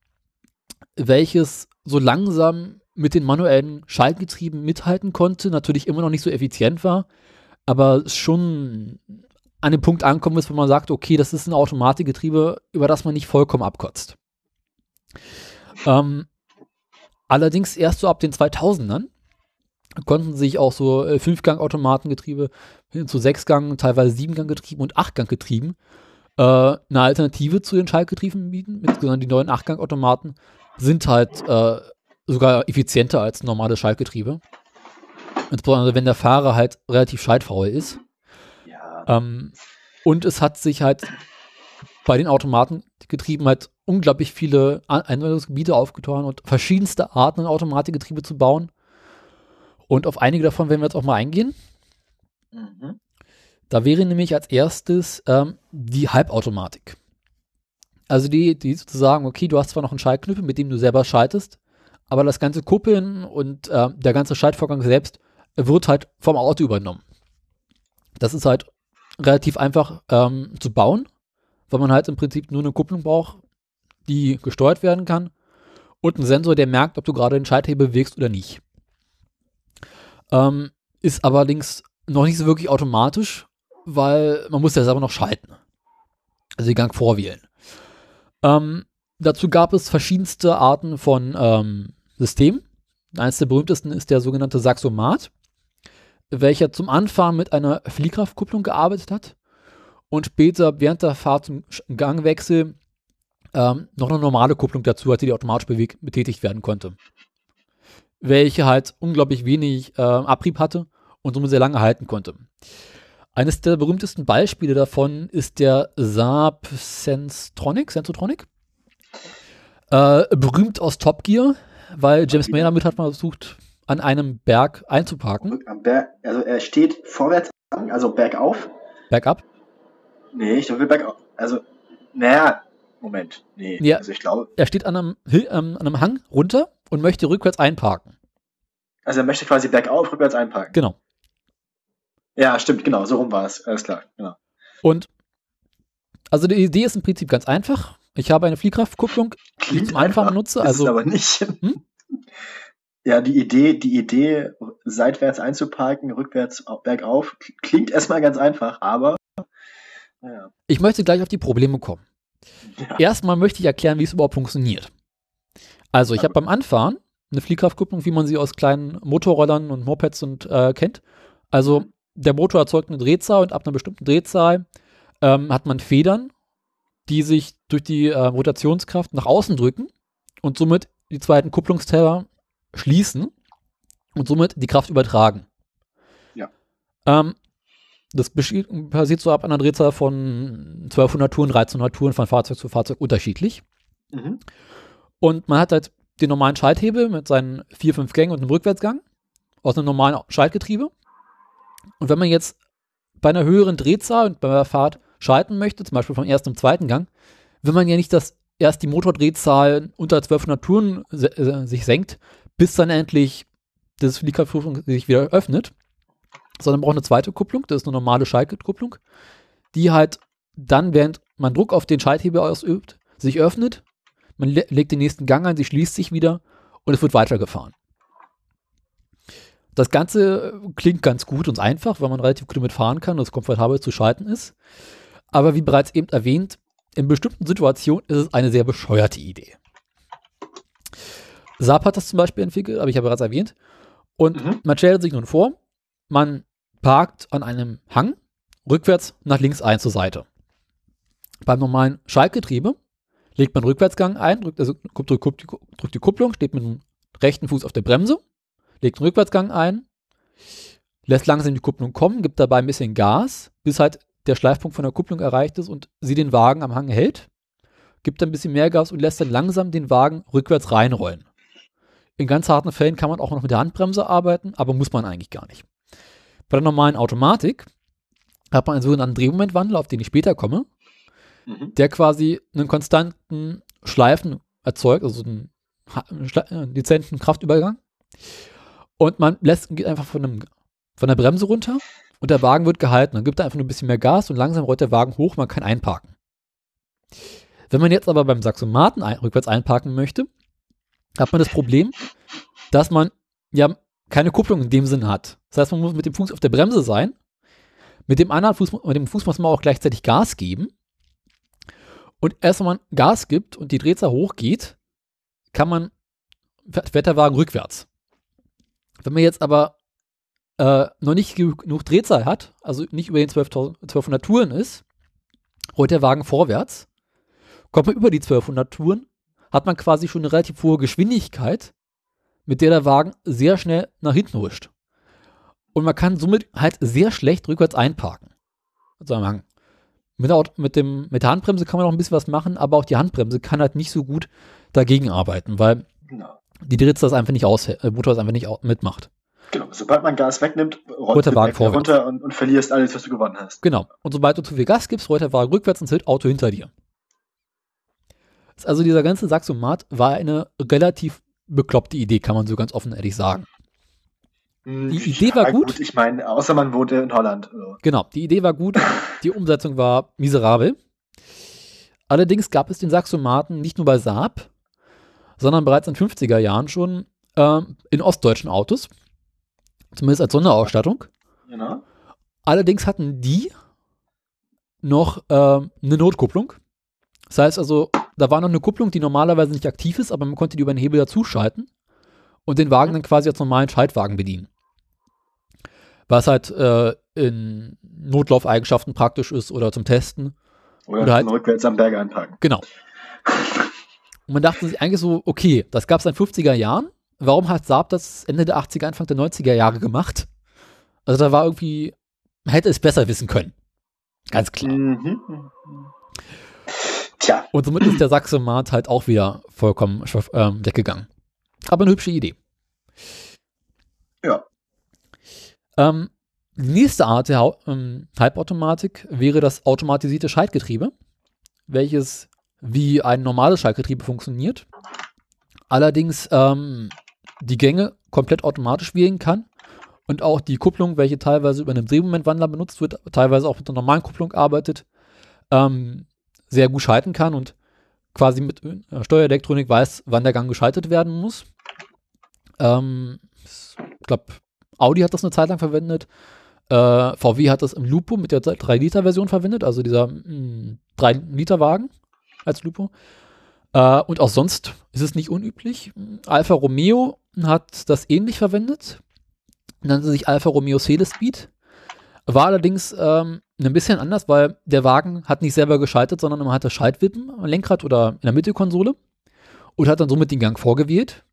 Speaker 2: welches so langsam mit den manuellen Schaltgetrieben mithalten konnte, natürlich immer noch nicht so effizient war, aber schon an dem Punkt ankommen ist, wo man sagt, okay, das ist ein Automatikgetriebe, über das man nicht vollkommen abkotzt. Ähm, allerdings erst so ab den 2000ern konnten sich auch so äh, Fünfgang-Automatengetriebe hin zu Sechsgang, teilweise Siebengang-Getrieben und Achtgang-Getrieben äh, eine Alternative zu den Schaltgetrieben bieten. Insbesondere die neuen Achtgang-Automaten sind halt äh, sogar effizienter als normale Schaltgetriebe. Insbesondere wenn der Fahrer halt relativ schaltfaul ist. Ähm, und es hat sich halt bei den Automatengetrieben halt unglaublich viele Einwendungsgebiete aufgetan und verschiedenste Arten an Automatikgetriebe zu bauen. Und auf einige davon werden wir jetzt auch mal eingehen.
Speaker 1: Mhm.
Speaker 2: Da wäre nämlich als erstes ähm, die Halbautomatik. Also die, die sozusagen, okay, du hast zwar noch einen Schaltknüppel, mit dem du selber schaltest, aber das ganze Kuppeln und äh, der ganze Schaltvorgang selbst wird halt vom Auto übernommen. Das ist halt relativ einfach ähm, zu bauen, weil man halt im Prinzip nur eine Kupplung braucht, die gesteuert werden kann und einen Sensor, der merkt, ob du gerade den Schalthebel bewegst oder nicht. Ähm, ist allerdings noch nicht so wirklich automatisch, weil man muss ja selber noch schalten. Also den Gang vorwählen. Ähm, dazu gab es verschiedenste Arten von ähm, Systemen. Eines der berühmtesten ist der sogenannte Saxomat, welcher zum Anfang mit einer Fliehkraftkupplung gearbeitet hat und später während der Fahrt zum Gangwechsel ähm, noch eine normale Kupplung dazu hatte, die automatisch betätigt werden konnte. Welche halt unglaublich wenig äh, Abrieb hatte und somit sehr lange halten konnte. Eines der berühmtesten Beispiele davon ist der Saab Sensotronic, Sensotronic. Äh, berühmt aus Top Gear, weil James May damit hat mal versucht, an einem Berg einzuparken.
Speaker 1: Am Berg, also er steht vorwärts, also bergauf.
Speaker 2: Bergab?
Speaker 1: Nee, ich glaube bergauf. Also, naja, Moment. Nee,
Speaker 2: Ja.
Speaker 1: also ich glaube,
Speaker 2: Er steht an einem, Hill- ähm, an einem Hang runter und möchte rückwärts einparken.
Speaker 1: also er möchte quasi bergauf, rückwärts einparken.
Speaker 2: Genau.
Speaker 1: Ja, stimmt, genau, so rum war es. Alles klar, genau.
Speaker 2: Und also die Idee ist im Prinzip ganz einfach. Ich habe eine Fliehkraftkupplung, die ich zum Einfahren nutze.
Speaker 1: ist
Speaker 2: Also
Speaker 1: es aber nicht.
Speaker 2: Hm?
Speaker 1: Ja, die Idee, die Idee, seitwärts einzuparken, rückwärts au- bergauf, klingt erstmal ganz einfach, aber naja.
Speaker 2: ich möchte gleich auf die Probleme kommen.
Speaker 1: Ja.
Speaker 2: Erstmal möchte ich erklären, wie es überhaupt funktioniert. Also ich habe beim Anfahren eine Fliehkraftkupplung, wie man sie aus kleinen Motorrollern und Mopeds und äh, kennt. Also der Motor erzeugt eine Drehzahl und ab einer bestimmten Drehzahl ähm, hat man Federn, die sich durch die äh, Rotationskraft nach außen drücken und somit die zweiten Kupplungsteller schließen und somit die Kraft übertragen.
Speaker 1: Ja.
Speaker 2: Ähm, das passiert so ab einer Drehzahl von 1200 Touren, 1300 Touren von Fahrzeug zu Fahrzeug unterschiedlich.
Speaker 1: Mhm.
Speaker 2: Und man hat halt den normalen Schalthebel mit seinen vier, fünf Gängen und einem Rückwärtsgang aus einem normalen Schaltgetriebe. Und wenn man jetzt bei einer höheren Drehzahl und bei der Fahrt schalten möchte, zum Beispiel vom ersten und zweiten Gang, will man ja nicht, dass erst die Motordrehzahl unter 1200 Touren äh, sich senkt, bis dann endlich das Fliehkraftprüfung sich wieder öffnet, sondern braucht eine zweite Kupplung, das ist eine normale Schaltkupplung, die halt dann, während man Druck auf den Schalthebel ausübt, sich öffnet, man le legt den nächsten Gang ein, sie schließt sich wieder und es wird weitergefahren. Das Ganze klingt ganz gut und einfach, weil man relativ gut damit fahren kann und es komfortabel zu schalten ist. Aber wie bereits eben erwähnt, in bestimmten Situationen ist es eine sehr bescheuerte Idee. Saab hat das zum Beispiel entwickelt, habe ich ja bereits erwähnt. Und
Speaker 1: Mhm.
Speaker 2: man stellt sich nun vor, man parkt an einem Hang rückwärts nach links ein zur Seite. Beim normalen Schaltgetriebe legt man Rückwärtsgang ein, drückt, also drückt, drückt die Kupplung, steht mit dem rechten Fuß auf der Bremse, legt einen Rückwärtsgang ein, lässt langsam die Kupplung kommen, gibt dabei ein bisschen Gas, bis halt der Schleifpunkt von der Kupplung erreicht ist und sie den Wagen am Hang hält, gibt dann ein bisschen mehr Gas und lässt dann langsam den Wagen rückwärts reinrollen. In ganz harten Fällen kann man auch noch mit der Handbremse arbeiten, aber muss man eigentlich gar nicht. Bei der normalen Automatik hat man einen sogenannten Drehmomentwandler, auf den ich später komme, mhm. der quasi einen konstanten Schleifen erzeugt, also einen, einen dezenten Kraftübergang. Und man lässt, geht einfach von, einem, von der Bremse runter und der Wagen wird gehalten. Dann gibt er einfach nur ein bisschen mehr Gas und langsam rollt der Wagen hoch, man kann einparken. Wenn man jetzt aber beim Saxomaten ein, rückwärts einparken möchte, hat man das Problem, dass man ja keine Kupplung in dem Sinn hat. Das heißt, man muss mit dem Fuß auf der Bremse sein. Mit dem anderen Fuß, mit dem Fuß muss man auch gleichzeitig Gas geben. Und erst wenn man Gas gibt und die Drehzahl hochgeht, kann man, fährt der Wagen rückwärts. Wenn man jetzt aber äh, noch nicht genug Drehzahl hat, also nicht über den 1200 Touren ist, rollt der Wagen vorwärts. Kommt man über die 1200 Touren, hat man quasi schon eine relativ hohe Geschwindigkeit, mit der der Wagen sehr schnell nach hinten huscht. Und man kann somit halt sehr schlecht rückwärts einparken. Mit, der, mit, dem, mit der Handbremse kann man auch ein bisschen was machen, aber auch die Handbremse kann halt nicht so gut dagegen arbeiten, weil genau. die Dritze das einfach nicht aus, äh, Motor das einfach nicht mitmacht.
Speaker 1: Genau, sobald man Gas wegnimmt, rollt der Wagen vorwärts. runter und, und, verlierst alles, was du gewonnen hast.
Speaker 2: Genau. Und sobald du zu viel Gas gibst, rollt der Wagen rückwärts und zählt Auto hinter dir. Also dieser ganze Saxomat war eine relativ bekloppte Idee, kann man so ganz offen ehrlich sagen.
Speaker 1: Hm, die Idee war gut. gut. Ich meine, außer man wohnt in Holland.
Speaker 2: Also. Genau, die Idee war gut, die Umsetzung war miserabel. Allerdings gab es den Saxomaten nicht nur bei Saab, sondern bereits in den 50er Jahren schon äh, in ostdeutschen Autos. Zumindest als Sonderausstattung. Genau. Allerdings hatten die noch äh, eine Notkupplung. Das heißt also, da war noch eine Kupplung, die normalerweise nicht aktiv ist, aber man konnte die über den Hebel dazuschalten und den Wagen dann quasi als normalen Schaltwagen bedienen. Was halt äh, in Notlaufeigenschaften praktisch ist oder zum Testen.
Speaker 1: Oder, oder halt rückwärts am Berg einpacken.
Speaker 2: Genau. Und man dachte sich eigentlich so, okay, das gab es in den 50er Jahren. Warum hat Saab das Ende der 80er, Anfang der 90er Jahre gemacht? Also da war irgendwie, man hätte es besser wissen können. Ganz klar. Mhm. Tja. Und somit ist der Saxomat halt auch wieder vollkommen ähm, weggegangen. Aber eine hübsche Idee.
Speaker 1: Ja.
Speaker 2: Ähm, die nächste Art der ähm, Halbautomatik wäre das automatisierte Schaltgetriebe, welches wie ein normales Schaltgetriebe funktioniert. Allerdings ähm, die Gänge komplett automatisch wählen kann und auch die Kupplung, welche teilweise über einen Drehmomentwandler benutzt wird, teilweise auch mit einer normalen Kupplung arbeitet, ähm, sehr gut schalten kann und quasi mit äh, Steuerelektronik weiß, wann der Gang geschaltet werden muss. Ähm, ich glaube, Audi hat das eine Zeit lang verwendet. Äh, VW hat das im Lupo mit der 3-Liter-Version verwendet, also dieser 3-Liter-Wagen als Lupo. Äh, und auch sonst ist es nicht unüblich. Alfa Romeo hat das ähnlich verwendet. Nannte sich Alfa Romeo Celespeed. War allerdings ähm, ein bisschen anders, weil der Wagen hat nicht selber geschaltet, sondern man hatte Schaltwippen am Lenkrad oder in der Mittelkonsole und hat dann somit den Gang vorgewählt.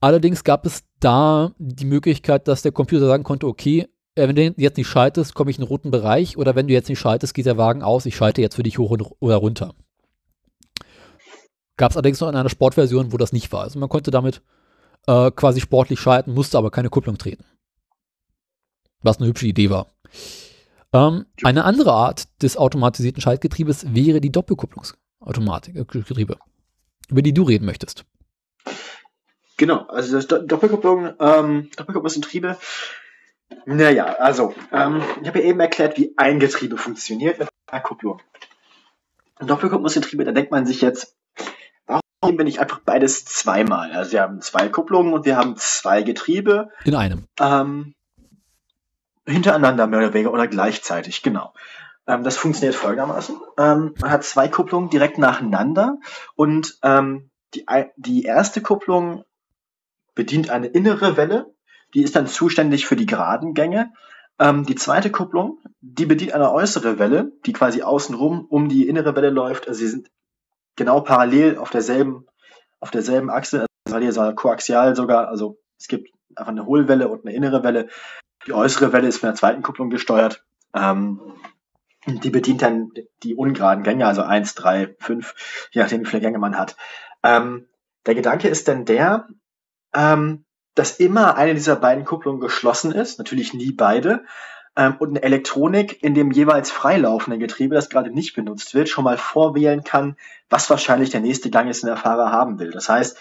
Speaker 2: Allerdings gab es da die Möglichkeit, dass der Computer sagen konnte, okay, äh, wenn du jetzt nicht schaltest, komme ich in den roten Bereich oder wenn du jetzt nicht schaltest, geht der Wagen aus, ich schalte jetzt für dich hoch oder runter. Gab es allerdings noch in einer Sportversion, wo das nicht war. Also man konnte damit äh, quasi sportlich schalten, musste aber keine Kupplung treten. Was eine hübsche Idee war. Ähm, eine andere Art des automatisierten Schaltgetriebes wäre die Doppelkupplungsautomatik, äh, über die du reden möchtest.
Speaker 1: Genau, also das Do Doppelkupplung, ähm, Doppelkupplungsgetriebe. Naja, also, ähm, ich habe ja eben erklärt, wie ein Getriebe funktioniert mit einer Kupplung. Ein Doppelkupplungsgetriebe, da denkt man sich jetzt, warum bin ich einfach beides zweimal? Also wir haben zwei Kupplungen und wir haben zwei Getriebe.
Speaker 2: In einem.
Speaker 1: Ähm, hintereinander mehr oder weniger oder gleichzeitig, genau. Ähm, das funktioniert folgendermaßen. Ähm, man hat zwei Kupplungen direkt nacheinander und ähm, die, die erste Kupplung bedient eine innere Welle, die ist dann zuständig für die geraden Gänge. Ähm, die zweite Kupplung, die bedient eine äußere Welle, die quasi außenrum um die innere Welle läuft. Also sie sind genau parallel auf derselben, auf derselben Achse, also koaxial sogar. Also es gibt einfach eine Hohlwelle und eine innere Welle. Die äußere Welle ist von der zweiten Kupplung gesteuert. Ähm, die bedient dann die ungeraden Gänge, also eins, drei, fünf, je nachdem, wie viele Gänge man hat. Ähm, der Gedanke ist dann der, ähm, dass immer eine dieser beiden Kupplungen geschlossen ist, natürlich nie beide, ähm, und eine Elektronik in dem jeweils freilaufenden Getriebe, das gerade nicht benutzt wird, schon mal vorwählen kann, was wahrscheinlich der nächste Gang ist, den der Fahrer haben will. Das heißt,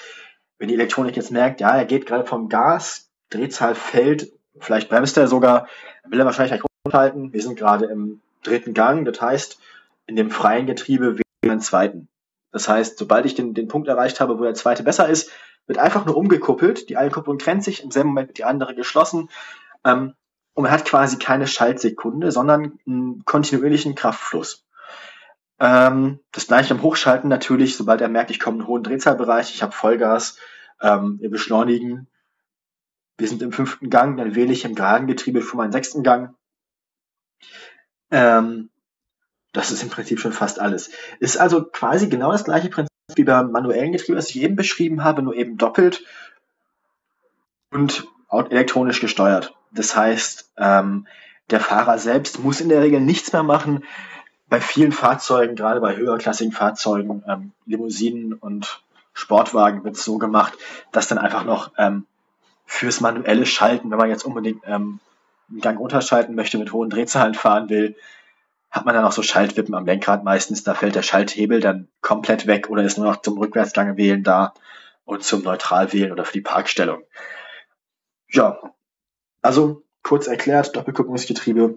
Speaker 1: wenn die Elektronik jetzt merkt, ja, er geht gerade vom Gas, Drehzahl fällt, vielleicht bremst er sogar, will er wahrscheinlich gleich runterhalten. Wir sind gerade im dritten Gang, das heißt, in dem freien Getriebe wähle ich einen zweiten. Das heißt, sobald ich den, den Punkt erreicht habe, wo der zweite besser ist, wird einfach nur umgekuppelt. Die eine Kupplung trennt sich, im selben Moment wird die andere geschlossen. Ähm, und man hat quasi keine Schaltsekunde, sondern einen kontinuierlichen Kraftfluss. Ähm, das gleiche beim Hochschalten natürlich, sobald er merkt, ich komme in einen hohen Drehzahlbereich, ich habe Vollgas, ähm, wir beschleunigen, wir sind im fünften Gang, dann wähle ich im geraden Getriebe für meinen sechsten Gang. Ähm, das ist im Prinzip schon fast alles. Ist also quasi genau das gleiche Prinzip wie beim manuellen Getriebe, das ich eben beschrieben habe, nur eben doppelt und elektronisch gesteuert. Das heißt, ähm, der Fahrer selbst muss in der Regel nichts mehr machen. Bei vielen Fahrzeugen, gerade bei höherklassigen Fahrzeugen, ähm, Limousinen und Sportwagen wird es so gemacht, dass dann einfach noch ähm, fürs manuelle Schalten, wenn man jetzt unbedingt ähm, einen Gang unterschalten möchte, mit hohen Drehzahlen fahren will, hat man dann auch so Schaltwippen am Lenkrad meistens. Da fällt der Schalthebel dann komplett weg oder ist nur noch zum Rückwärtsgang wählen da und zum Neutralwählen oder für die Parkstellung. Ja, also kurz erklärt, Doppelkupplungsgetriebe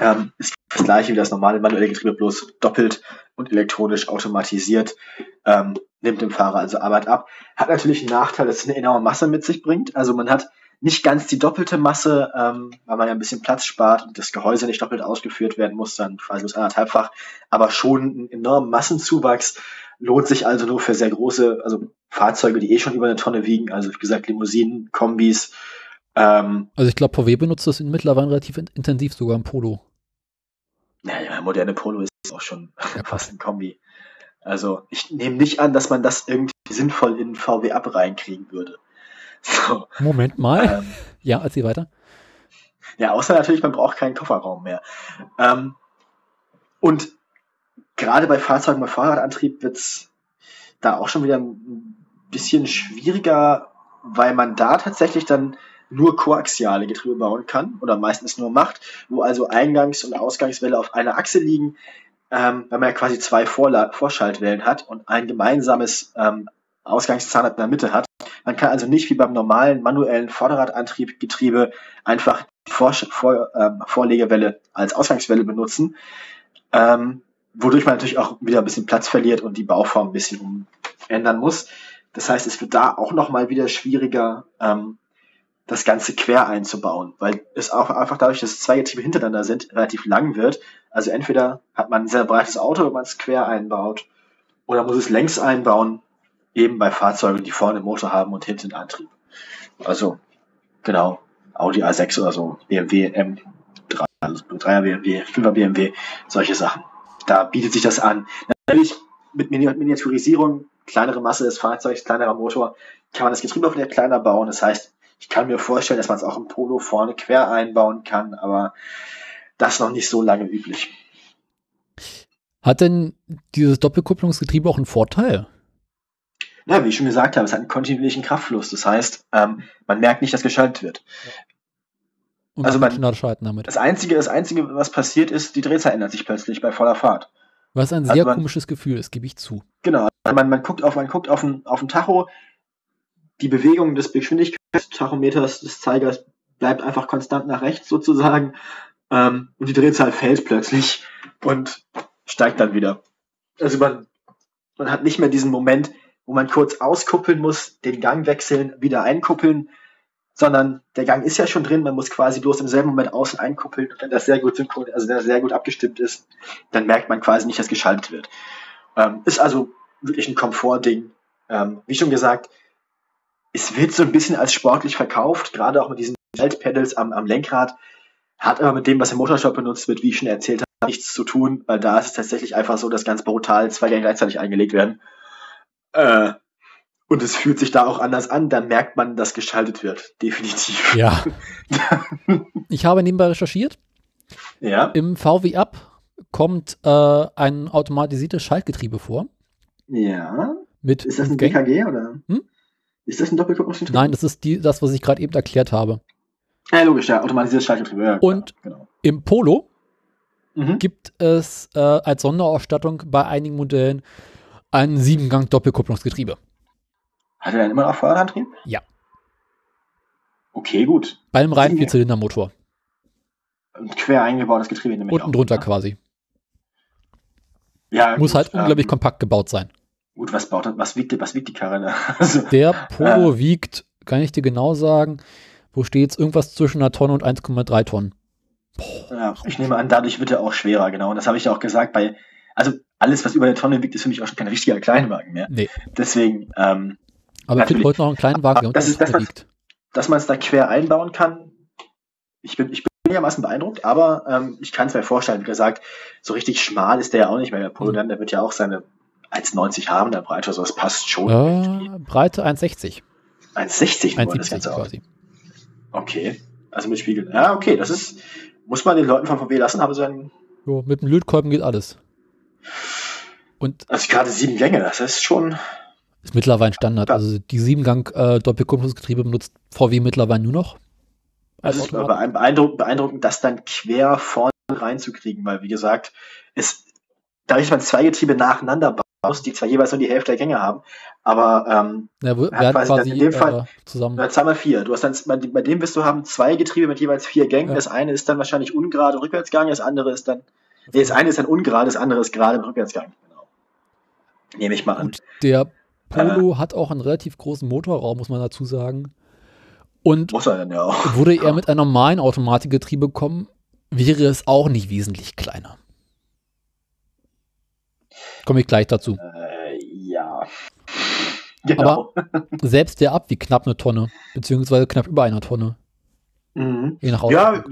Speaker 1: ähm, ist das gleiche wie das normale manuelle Getriebe, bloß doppelt und elektronisch automatisiert. Ähm, nimmt dem Fahrer also Arbeit ab. Hat natürlich einen Nachteil, dass es eine enorme Masse mit sich bringt. Also man hat nicht ganz die doppelte Masse, ähm, weil man ja ein bisschen Platz spart und das Gehäuse nicht doppelt ausgeführt werden muss, dann quasi bloß anderthalbfach, aber schon einen enormen Massenzuwachs. Lohnt sich also nur für sehr große, also Fahrzeuge, die eh schon über eine Tonne wiegen, also wie gesagt Limousinen, Kombis.
Speaker 2: Ähm, also ich glaube, VW benutzt das mittlerweile relativ intensiv, sogar im Polo.
Speaker 1: Moderne Polo ist auch schon ja, fast ein Kombi. Also ich nehme nicht an, dass man das irgendwie sinnvoll in VW ab reinkriegen würde.
Speaker 2: So. Moment mal. Ähm, ja, erzähl weiter.
Speaker 1: Ja, außer natürlich, man braucht keinen Kofferraum mehr. Ähm, und gerade bei Fahrzeugen mit Fahrradantrieb wird es da auch schon wieder ein bisschen schwieriger, weil man da tatsächlich dann nur koaxiale Getriebe bauen kann oder meistens nur macht, wo also Eingangs- und Ausgangswelle auf einer Achse liegen, ähm, wenn man ja quasi zwei Vorla Vorschaltwellen hat und ein gemeinsames ähm, Ausgangszahnrad in der Mitte hat. Man kann also nicht wie beim normalen manuellen Vorderradantrieb Getriebe einfach Vor Vor ähm, Vorlegewelle als Ausgangswelle benutzen, ähm, wodurch man natürlich auch wieder ein bisschen Platz verliert und die Bauform ein bisschen umändern muss. Das heißt, es wird da auch nochmal wieder schwieriger, ähm, das Ganze quer einzubauen, weil es auch einfach dadurch, dass zwei Getriebe hintereinander sind, relativ lang wird. Also entweder hat man ein sehr breites Auto, wenn man es quer einbaut, oder muss es längs einbauen, eben bei Fahrzeugen, die vorne Motor haben und hinten Antrieb. Also, genau, Audi A6 oder so, BMW M3, also 3er BMW, 5er BMW, solche Sachen. Da bietet sich das an. Natürlich mit Miniaturisierung, kleinere Masse des Fahrzeugs, kleinerer Motor, kann man das Getriebe auch wieder kleiner bauen. Das heißt, ich kann mir vorstellen, dass man es auch im Polo vorne quer einbauen kann, aber das noch nicht so lange üblich.
Speaker 2: Hat denn dieses Doppelkupplungsgetriebe auch einen Vorteil?
Speaker 1: Ja, wie ich schon gesagt habe, es hat einen kontinuierlichen Kraftfluss. Das heißt, ähm, man merkt nicht, dass geschaltet wird.
Speaker 2: Und also man, damit.
Speaker 1: Das einzige, das einzige, was passiert ist, die Drehzahl ändert sich plötzlich bei voller Fahrt.
Speaker 2: Was ein also sehr also man, komisches Gefühl ist, gebe ich zu.
Speaker 1: Genau. Man, man guckt auf, man guckt auf ein, auf ein Tacho, die Bewegung des Geschwindigkeitstachometers des Zeigers bleibt einfach konstant nach rechts sozusagen ähm, und die Drehzahl fällt plötzlich und steigt dann wieder. Also man, man hat nicht mehr diesen Moment, wo man kurz auskuppeln muss, den Gang wechseln, wieder einkuppeln, sondern der Gang ist ja schon drin, man muss quasi bloß im selben Moment außen einkuppeln. Und wenn das sehr gut synchron, also der sehr gut abgestimmt ist, dann merkt man quasi nicht, dass geschaltet wird. Ähm, ist also wirklich ein Komfortding. Ähm, wie schon gesagt, es wird so ein bisschen als sportlich verkauft, gerade auch mit diesen Schaltpedals am, am Lenkrad. Hat aber mit dem, was im Motorshop benutzt wird, wie ich schon erzählt habe, nichts zu tun, weil da ist es tatsächlich einfach so, dass ganz brutal zwei Gänge gleichzeitig eingelegt werden. Äh, und es fühlt sich da auch anders an, da merkt man, dass geschaltet wird. Definitiv.
Speaker 2: Ja. ich habe nebenbei recherchiert.
Speaker 1: Ja.
Speaker 2: Im VW Up kommt äh, ein automatisiertes Schaltgetriebe vor.
Speaker 1: Ja.
Speaker 2: Mit
Speaker 1: Ist das ein DKG oder?
Speaker 2: Hm?
Speaker 1: Ist das ein Doppelkupplungsgetriebe?
Speaker 2: Nein, das ist die, das, was ich gerade eben erklärt habe.
Speaker 1: Ja, logisch, ja, automatisiertes Schaltgetriebe. Ja,
Speaker 2: Und-
Speaker 1: genau.
Speaker 2: Im Polo
Speaker 1: Mhm.
Speaker 2: gibt es äh, als Sonderausstattung bei einigen Modellen ein Siebengang-Doppelkupplungsgetriebe.
Speaker 1: Hat er dann immer noch Vorderantrieb?
Speaker 2: Ja.
Speaker 1: Okay, gut.
Speaker 2: Bei einem reinen Vierzylindermotor.
Speaker 1: Ein quer eingebautes Getriebe nämlich
Speaker 2: Unten
Speaker 1: auch.
Speaker 2: drunter quasi.
Speaker 1: Ja,
Speaker 2: Muss
Speaker 1: gut,
Speaker 2: halt unglaublich
Speaker 1: ähm,
Speaker 2: kompakt gebaut sein.
Speaker 1: Gut, was baut das? Was wiegt, die- was wiegt die Karre? Ne? Also,
Speaker 2: Der Polo wiegt, kann ich dir genau sagen, wo steht Irgendwas zwischen einer Tonne und 1,3 Tonnen.
Speaker 1: ja, ich nehme an, dadurch wird er auch schwerer, genau. Und das habe ich ja auch gesagt, bei, also alles, was über eine Tonne wiegt, ist für mich auch schon kein richtiger Kleinwagen mehr.
Speaker 2: Nee.
Speaker 1: Deswegen, ähm,
Speaker 2: Aber ich finde
Speaker 1: Natürlich.
Speaker 2: heute noch einen kleinen Wagen,
Speaker 1: Das ist
Speaker 2: einer
Speaker 1: das,
Speaker 2: Tonne
Speaker 1: was-
Speaker 2: wiegt.
Speaker 1: dass man es da quer einbauen kann, ich bin, ich bin einigermaßen beeindruckt, aber ähm, ich kann es mir vorstellen, wie gesagt, so richtig schmal ist der ja auch nicht mehr, der Polo,
Speaker 2: Mhm.
Speaker 1: dann, der wird ja auch seine 1,90 haben, der Breite, also das passt schon.
Speaker 2: Äh, Breite 1,60.
Speaker 1: 1,60 nur das
Speaker 2: 1,70
Speaker 1: Ganze auch.
Speaker 2: quasi.
Speaker 1: Okay, also mit Spiegel. Ja, okay, das ist, muss man den Leuten von VW lassen, haben sie dann,
Speaker 2: Jo, mit dem Lötkolben geht alles. Und
Speaker 1: also gerade sieben Gänge, das ist schon,
Speaker 2: ist mittlerweile Standard.
Speaker 1: Ja.
Speaker 2: Also die Siebengang äh, Doppelkupplungsgetriebe benutzt VW mittlerweile nur noch. Als
Speaker 1: das ist aber beeindruckend, beeindruckend, das dann quer vorne reinzukriegen, weil wie gesagt, es, dadurch, dass man zwei Getriebe nacheinander baut, die zwar jeweils nur die Hälfte der Gänge haben, aber ähm,
Speaker 2: Ja, wir werden
Speaker 1: quasi
Speaker 2: quasi
Speaker 1: in dem Fall-
Speaker 2: äh, zusammen.
Speaker 1: Zweimal vier. Du hast dann bei, bei dem wirst du haben zwei Getriebe mit jeweils vier Gängen.
Speaker 2: Ja.
Speaker 1: Das eine ist dann wahrscheinlich ungerade Rückwärtsgang, das andere ist dann. Nee, das eine ist dann ungerade, das andere ist gerade im Rückwärtsgang. Genau. Nehme ich mal an.
Speaker 2: Und der
Speaker 1: Äh.
Speaker 2: Polo hat auch einen relativ großen Motorraum, muss man dazu sagen. Und
Speaker 1: Muss er dann ja auch.
Speaker 2: würde er mit einem normalen Automatikgetriebe kommen, wäre es auch nicht wesentlich kleiner. Komme ich gleich dazu.
Speaker 1: Äh, ja. Genau.
Speaker 2: Selbst der ab wie knapp eine Tonne, beziehungsweise knapp über einer Tonne,
Speaker 1: mhm.
Speaker 2: je nach
Speaker 1: Ja,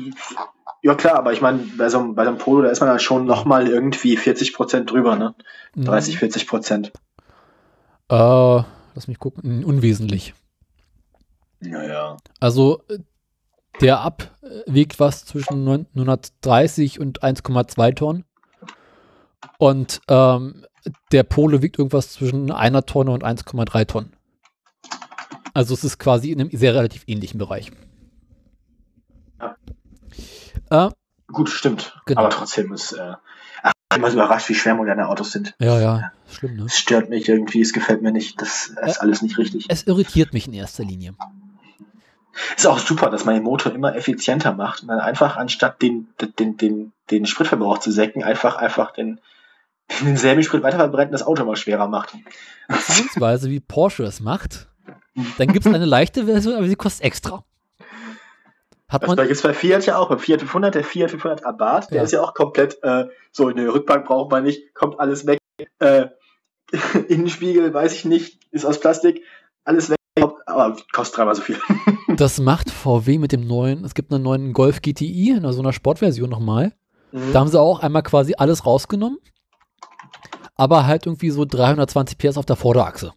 Speaker 1: ja, klar, aber ich meine, bei so, einem- bei so einem Polo, da ist man dann schon nochmal irgendwie 40 Prozent drüber, ne?
Speaker 2: Mhm.
Speaker 1: 30, 40 Prozent.
Speaker 2: Äh, lass mich gucken, unwesentlich.
Speaker 1: Naja.
Speaker 2: Also der Ab wiegt was zwischen 930 und 1,2 Tonnen. Und ähm, der Polo wiegt irgendwas zwischen einer Tonne und 1,3 Tonnen. Also es ist quasi in einem sehr relativ ähnlichen Bereich.
Speaker 1: Ja.
Speaker 2: Äh,
Speaker 1: Gut, stimmt.
Speaker 2: Genau.
Speaker 1: Aber trotzdem ist, äh, ach, ich bin immer so überrascht, wie schwer moderne Autos sind.
Speaker 2: ja, ja, schlimm, ne?
Speaker 1: Es stört mich irgendwie, es gefällt mir nicht, das ist alles nicht richtig.
Speaker 2: Es irritiert mich in erster Linie.
Speaker 1: Ist auch super, dass man den Motor immer effizienter macht und dann einfach anstatt den, den, den, den Spritverbrauch zu senken, einfach, einfach den, denselben Sprit weiterverbrennt und das Auto mal schwerer macht.
Speaker 2: Beziehungsweise wie Porsche es macht, dann gibt es eine leichte Version, aber sie kostet extra. Hat
Speaker 1: Das
Speaker 2: man,
Speaker 1: gleiche ist bei Fiat ja auch, beim Fiat 500, der Fiat 500 Abarth, der
Speaker 2: Ja.
Speaker 1: ist ja auch komplett, äh, so eine Rückbank braucht man nicht, kommt alles weg, äh, Innenspiegel, weiß ich nicht, ist aus Plastik, alles weg, aber kostet dreimal so viel.
Speaker 2: Das macht VW mit dem neuen, es gibt einen neuen Golf GTI, in so einer Sportversion nochmal. Da haben sie auch einmal quasi alles rausgenommen, aber halt irgendwie so 320 PS auf der Vorderachse.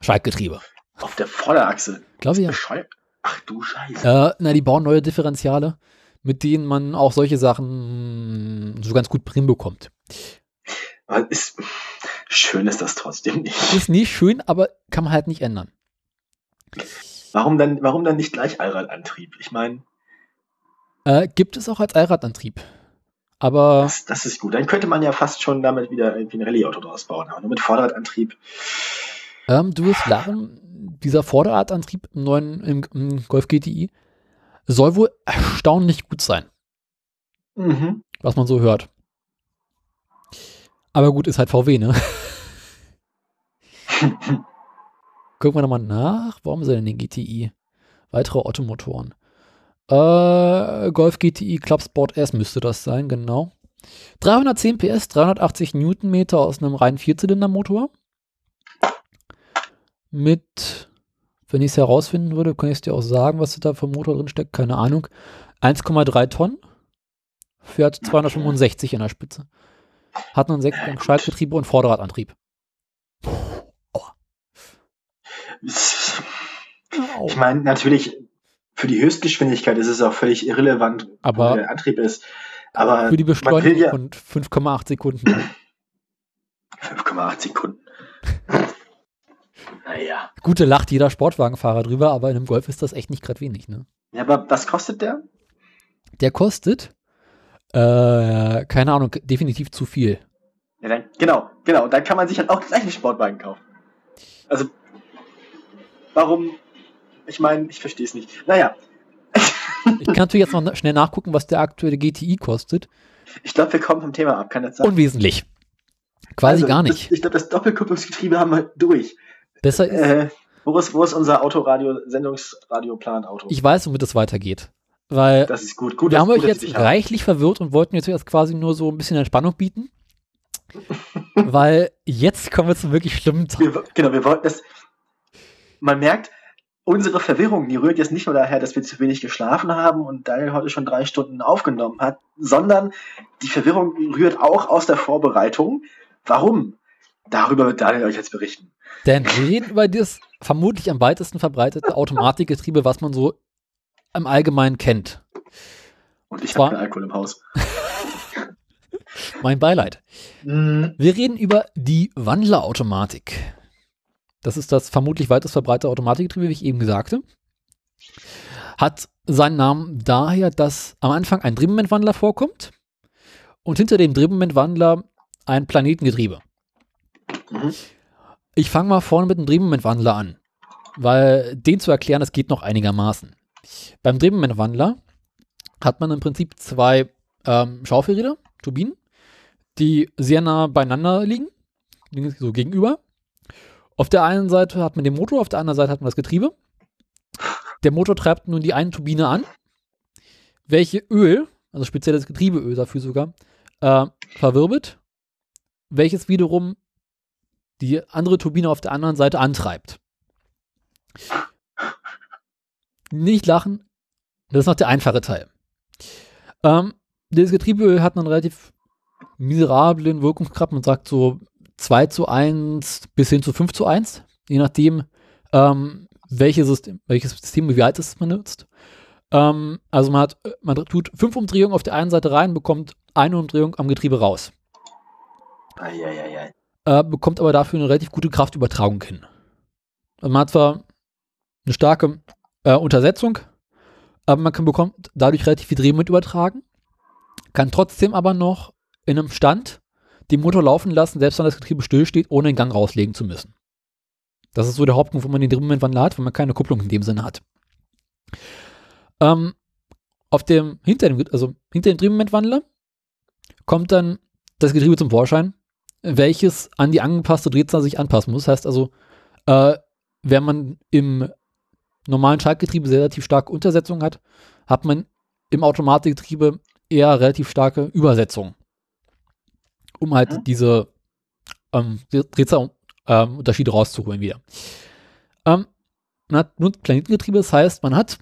Speaker 2: Schaltgetriebe.
Speaker 1: Auf der Vorderachse.
Speaker 2: Glaube ja.
Speaker 1: Bescheuert. Ach du Scheiße.
Speaker 2: Äh, na, die bauen neue Differentiale, mit denen man auch solche Sachen mh, so ganz gut hinbekommt.
Speaker 1: Ist, schön ist das trotzdem nicht.
Speaker 2: Ist nicht schön, aber kann man halt nicht ändern.
Speaker 1: Warum dann, warum dann nicht gleich Allradantrieb? Ich meine,
Speaker 2: Äh, gibt es auch als Allradantrieb. Aber
Speaker 1: das, das ist gut. Dann könnte man ja fast schon damit wieder irgendwie ein Rallye-Auto draus bauen. Aber nur mit Vorderradantrieb.
Speaker 2: ähm, du wirst lachen, dieser Vorderradantrieb im neuen im, im Golf GTI soll wohl erstaunlich gut sein,
Speaker 1: Mhm.
Speaker 2: was man so hört. Aber gut, ist halt VW, ne? Gucken wir nochmal nach. Warum er denn den GTI? Weitere Ottomotoren. Äh, Golf GTI Club Sport S müsste das sein, genau. 310 PS, 380 Newtonmeter aus einem reinen Vierzylindermotor. Mit, wenn ich es herausfinden würde, kann ich es dir auch sagen, was da für ein Motor drin steckt, keine Ahnung. 1,3 Tonnen, fährt 265 in der Spitze. Hat einen Sechsgang Schaltgetriebe und Vorderradantrieb.
Speaker 1: Ich meine, natürlich, für die Höchstgeschwindigkeit ist es auch völlig irrelevant,
Speaker 2: Aber
Speaker 1: wo der Antrieb ist. Aber
Speaker 2: für die Beschleunigung
Speaker 1: ja
Speaker 2: von 5,8 Sekunden.
Speaker 1: 5,8 Sekunden. naja.
Speaker 2: Gute lacht jeder Sportwagenfahrer drüber, aber in einem Golf ist das echt nicht gerade wenig, ne?
Speaker 1: Ja, aber was kostet der?
Speaker 2: Der kostet, äh, keine Ahnung, definitiv zu viel.
Speaker 1: Ja, dann, genau, genau. Dann kann man sich halt auch gleich einen Sportwagen kaufen. Also, warum? Ich meine, ich verstehe es nicht. Naja,
Speaker 2: Ich kann natürlich jetzt noch schnell nachgucken, was der aktuelle GTI kostet.
Speaker 1: ich glaube, wir kommen vom Thema ab. Kann das sein?
Speaker 2: Unwesentlich. Quasi
Speaker 1: Also,
Speaker 2: gar
Speaker 1: Das,
Speaker 2: nicht.
Speaker 1: ich glaube, das Doppelkupplungsgetriebe haben wir durch.
Speaker 2: Besser ist,
Speaker 1: Äh, wo, ist, wo ist unser Autoradio, Sendungsradioplan-Auto?
Speaker 2: ich weiß, womit es weitergeht. Weil
Speaker 1: Das ist gut. gut
Speaker 2: wir haben
Speaker 1: gut,
Speaker 2: euch jetzt reichlich verwirrt und wollten jetzt erst quasi nur so ein bisschen Entspannung bieten. weil jetzt kommen wir zum wirklich schlimmen Teil.
Speaker 1: Wir, genau, wir wollten das. Man merkt, unsere Verwirrung, die rührt jetzt nicht nur daher, dass wir zu wenig geschlafen haben und Daniel heute schon drei Stunden aufgenommen hat, sondern die Verwirrung rührt auch aus der Vorbereitung. Warum? Darüber wird Daniel euch jetzt berichten.
Speaker 2: Denn wir reden über das vermutlich am weitesten verbreitete Automatikgetriebe, was man so im Allgemeinen kennt.
Speaker 1: Und ich habe keinen Alkohol im Haus.
Speaker 2: Mein Beileid.
Speaker 1: Mhm.
Speaker 2: Wir reden über die Wandlerautomatik. Das ist das vermutlich weitest verbreitete Automatikgetriebe, wie ich eben sagte. Hat seinen Namen daher, dass am Anfang ein Drehmomentwandler vorkommt und hinter dem Drehmomentwandler ein Planetengetriebe.
Speaker 1: Mhm.
Speaker 2: Ich fange mal vorne mit dem Drehmomentwandler an, weil den zu erklären, das geht noch einigermaßen. Beim Drehmomentwandler hat man im Prinzip zwei ähm, Schaufelräder, Turbinen, die sehr nah beieinander liegen, liegen so gegenüber. Auf der einen Seite hat man den Motor, auf der anderen Seite hat man das Getriebe. Der Motor treibt nun die eine Turbine an, welche Öl, also spezielles Getriebeöl dafür sogar, äh, verwirbelt, welches wiederum die andere Turbine auf der anderen Seite antreibt. Nicht lachen, das ist noch der einfache Teil. Ähm, das Getriebeöl hat einen relativ miserablen Wirkungsgrad. Man sagt so 2 zu 1 bis hin zu 5 zu 1, je nachdem, ähm, welches System, welches System, wie alt es man nutzt. Ähm, also man hat, man tut fünf Umdrehungen auf der einen Seite rein, bekommt eine Umdrehung am Getriebe raus. Äh, bekommt aber dafür eine relativ gute Kraftübertragung hin. Also man hat zwar eine starke äh, Untersetzung, aber man kann bekommt dadurch relativ viel Drehmoment übertragen, kann trotzdem aber noch in einem Stand den Motor laufen lassen, selbst wenn das Getriebe stillsteht, ohne den Gang rauslegen zu müssen. Das ist so der Hauptpunkt, wo man den Drehmomentwandler hat, wenn man keine Kupplung in dem Sinne hat. Ähm, auf dem, hinter dem, also hinter dem Drehmomentwandler kommt dann das Getriebe zum Vorschein, welches an die angepasste Drehzahl sich anpassen muss. Heißt also, äh, wenn man im normalen Schaltgetriebe sehr relativ starke Untersetzung hat, hat man im Automatikgetriebe eher relativ starke Übersetzung. Um halt
Speaker 1: Mhm.
Speaker 2: diese ähm, Drehzahlunterschiede rauszuholen wieder. Ähm, man hat nur Planetengetriebe, das heißt, man hat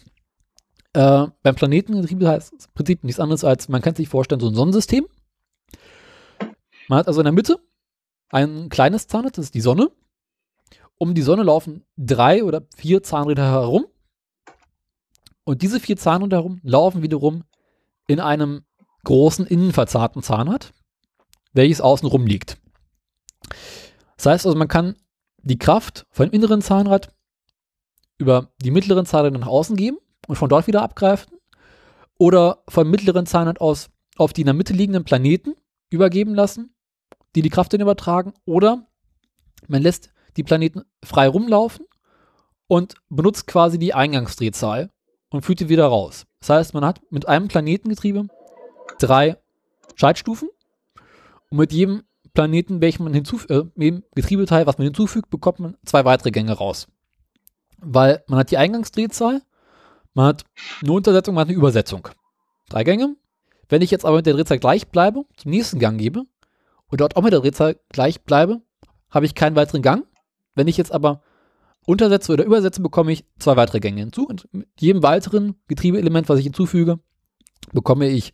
Speaker 2: äh, beim Planetengetriebe heißt im Prinzip nichts anderes als, man kann sich vorstellen, so ein Sonnensystem. Man hat also in der Mitte ein kleines Zahnrad, das ist die Sonne. Um die Sonne laufen drei oder vier Zahnräder herum. Und diese vier Zahnräder herum laufen wiederum in einem großen innenverzarrten Zahnrad, welches außenrum liegt. Das heißt also, man kann die Kraft vom inneren Zahnrad über die mittleren Zahnräder nach außen geben und von dort wieder abgreifen oder vom mittleren Zahnrad aus auf die in der Mitte liegenden Planeten übergeben lassen, die die Kraft dann übertragen oder man lässt die Planeten frei rumlaufen und benutzt quasi die Eingangsdrehzahl und führt die wieder raus. Das heißt, man hat mit einem Planetengetriebe drei Schaltstufen und mit jedem Planeten, welchen man hinzufügt, äh, mit jedem Getriebeteil, was man hinzufügt, bekommt man zwei weitere Gänge raus. Weil man hat die Eingangsdrehzahl, man hat eine Untersetzung, man hat eine Übersetzung. Drei Gänge. Wenn ich jetzt aber mit der Drehzahl gleich bleibe, zum nächsten Gang gebe und dort auch mit der Drehzahl gleich bleibe, habe ich keinen weiteren Gang. Wenn ich jetzt aber untersetze oder übersetze, bekomme ich zwei weitere Gänge hinzu. Und mit jedem weiteren Getriebeelement, was ich hinzufüge, bekomme ich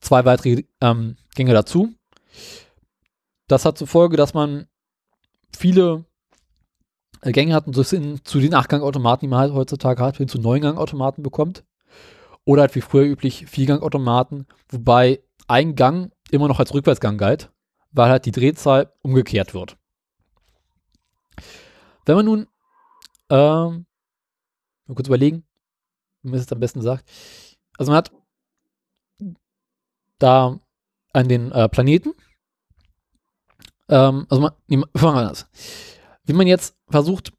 Speaker 2: zwei weitere ähm, Gänge dazu. Das hat zur Folge, dass man viele äh, Gänge hat und so hin zu den Achtgangautomaten, die man halt heutzutage hat, hin zu Neungangautomaten bekommt. Oder halt wie früher üblich Viergangautomaten, wobei ein Gang immer noch als Rückwärtsgang galt, weil halt die Drehzahl umgekehrt wird. Wenn man nun, ähm, mal kurz überlegen, wie man es am besten sagt. Also man hat da an den äh, Planeten, ähm, also man, fangen wir an. Wie man jetzt versucht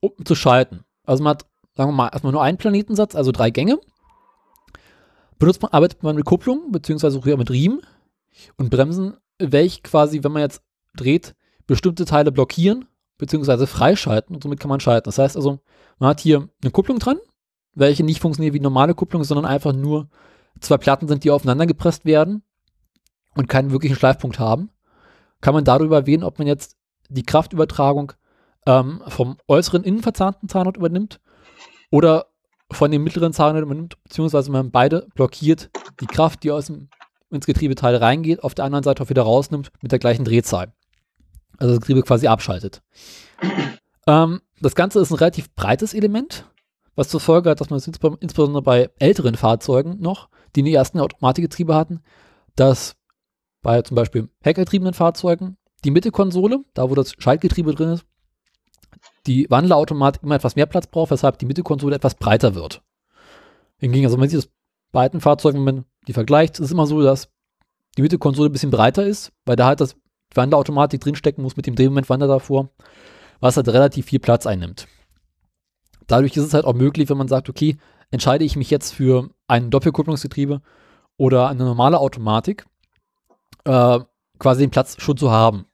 Speaker 2: um, zu schalten. Also man hat, sagen wir mal, erstmal nur einen Planetensatz, also drei Gänge. Benutzt man, arbeitet man mit Kupplung, beziehungsweise früher mit Riemen und Bremsen, welche quasi, wenn man jetzt dreht, bestimmte Teile blockieren, beziehungsweise freischalten und somit kann man schalten. Das heißt also, man hat hier eine Kupplung dran, welche nicht funktioniert wie normale Kupplung, sondern einfach nur zwei Platten sind, die aufeinander gepresst werden und keinen wirklichen Schleifpunkt haben. Kann man darüber wählen, ob man jetzt die Kraftübertragung ähm, vom äußeren innenverzahnten Zahnrad übernimmt oder von dem mittleren Zahnrad übernimmt, beziehungsweise man beide blockiert die Kraft, die aus dem, ins Getriebeteil reingeht, auf der anderen Seite auch wieder rausnimmt mit der gleichen Drehzahl. Also das Getriebe quasi abschaltet. ähm, das Ganze ist ein relativ breites Element, was zur Folge hat, dass man es insbesondere bei älteren Fahrzeugen noch, die die ersten Automatikgetriebe hatten, dass bei zum Beispiel heckgetriebenen Fahrzeugen die Mittekonsole, da wo das Schaltgetriebe drin ist, die Wandlerautomatik immer etwas mehr Platz braucht, weshalb die Mittekonsole etwas breiter wird. Hingegen, also wenn man sieht das bei alten Fahrzeugen, wenn man die vergleicht, ist es immer so, dass die Mittekonsole ein bisschen breiter ist, weil da halt das Wandlerautomatik drinstecken muss mit dem Drehmomentwandler davor, was halt relativ viel Platz einnimmt. Dadurch ist es halt auch möglich, wenn man sagt, okay, entscheide ich mich jetzt für ein Doppelkupplungsgetriebe oder eine normale Automatik, äh, quasi den Platz schon zu haben.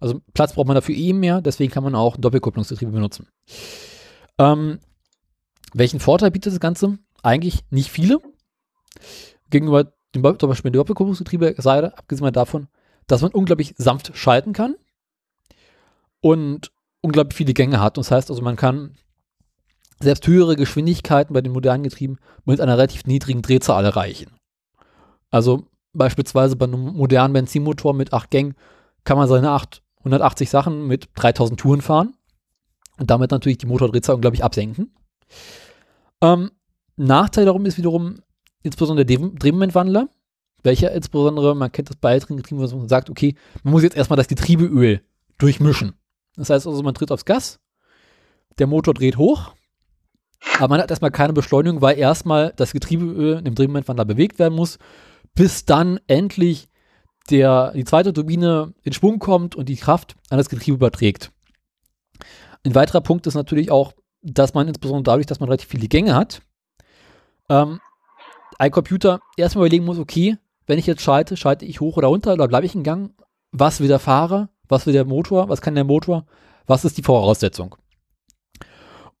Speaker 2: Also Platz braucht man dafür eh mehr, deswegen kann man auch ein Doppelkupplungsgetriebe benutzen. Ähm, welchen Vorteil bietet das Ganze? Eigentlich nicht viele. Gegenüber dem, zum Beispiel dem Doppelkupplungsgetriebe, sei abgesehen davon, dass man unglaublich sanft schalten kann und unglaublich viele Gänge hat. Das heißt also, man kann selbst höhere Geschwindigkeiten bei den modernen Getrieben mit einer relativ niedrigen Drehzahl erreichen. Also beispielsweise bei einem modernen Benzinmotor mit 8 Gängen kann man seine 8 180 Sachen mit 3000 Touren fahren und damit natürlich die Motordrehzahl unglaublich absenken. Ähm, Nachteil darum ist wiederum insbesondere der Drehmomentwandler, welcher insbesondere, man kennt das bei älteren Getrieben, wo man sagt, okay, man muss jetzt erstmal das Getriebeöl durchmischen. Das heißt also, man tritt aufs Gas, der Motor dreht hoch, aber man hat erstmal keine Beschleunigung, weil erstmal das Getriebeöl dem Drehmomentwandler bewegt werden muss, bis dann endlich der, die zweite Turbine in Schwung kommt und die Kraft an das Getriebe überträgt. Ein weiterer Punkt ist natürlich auch, dass man insbesondere dadurch, dass man relativ viele Gänge hat, ähm, ein Computer erstmal überlegen muss, okay, wenn ich jetzt schalte, schalte ich hoch oder runter oder bleibe ich in Gang? Was will der Fahrer? Was will der Motor? Was kann der Motor? Was ist die Voraussetzung?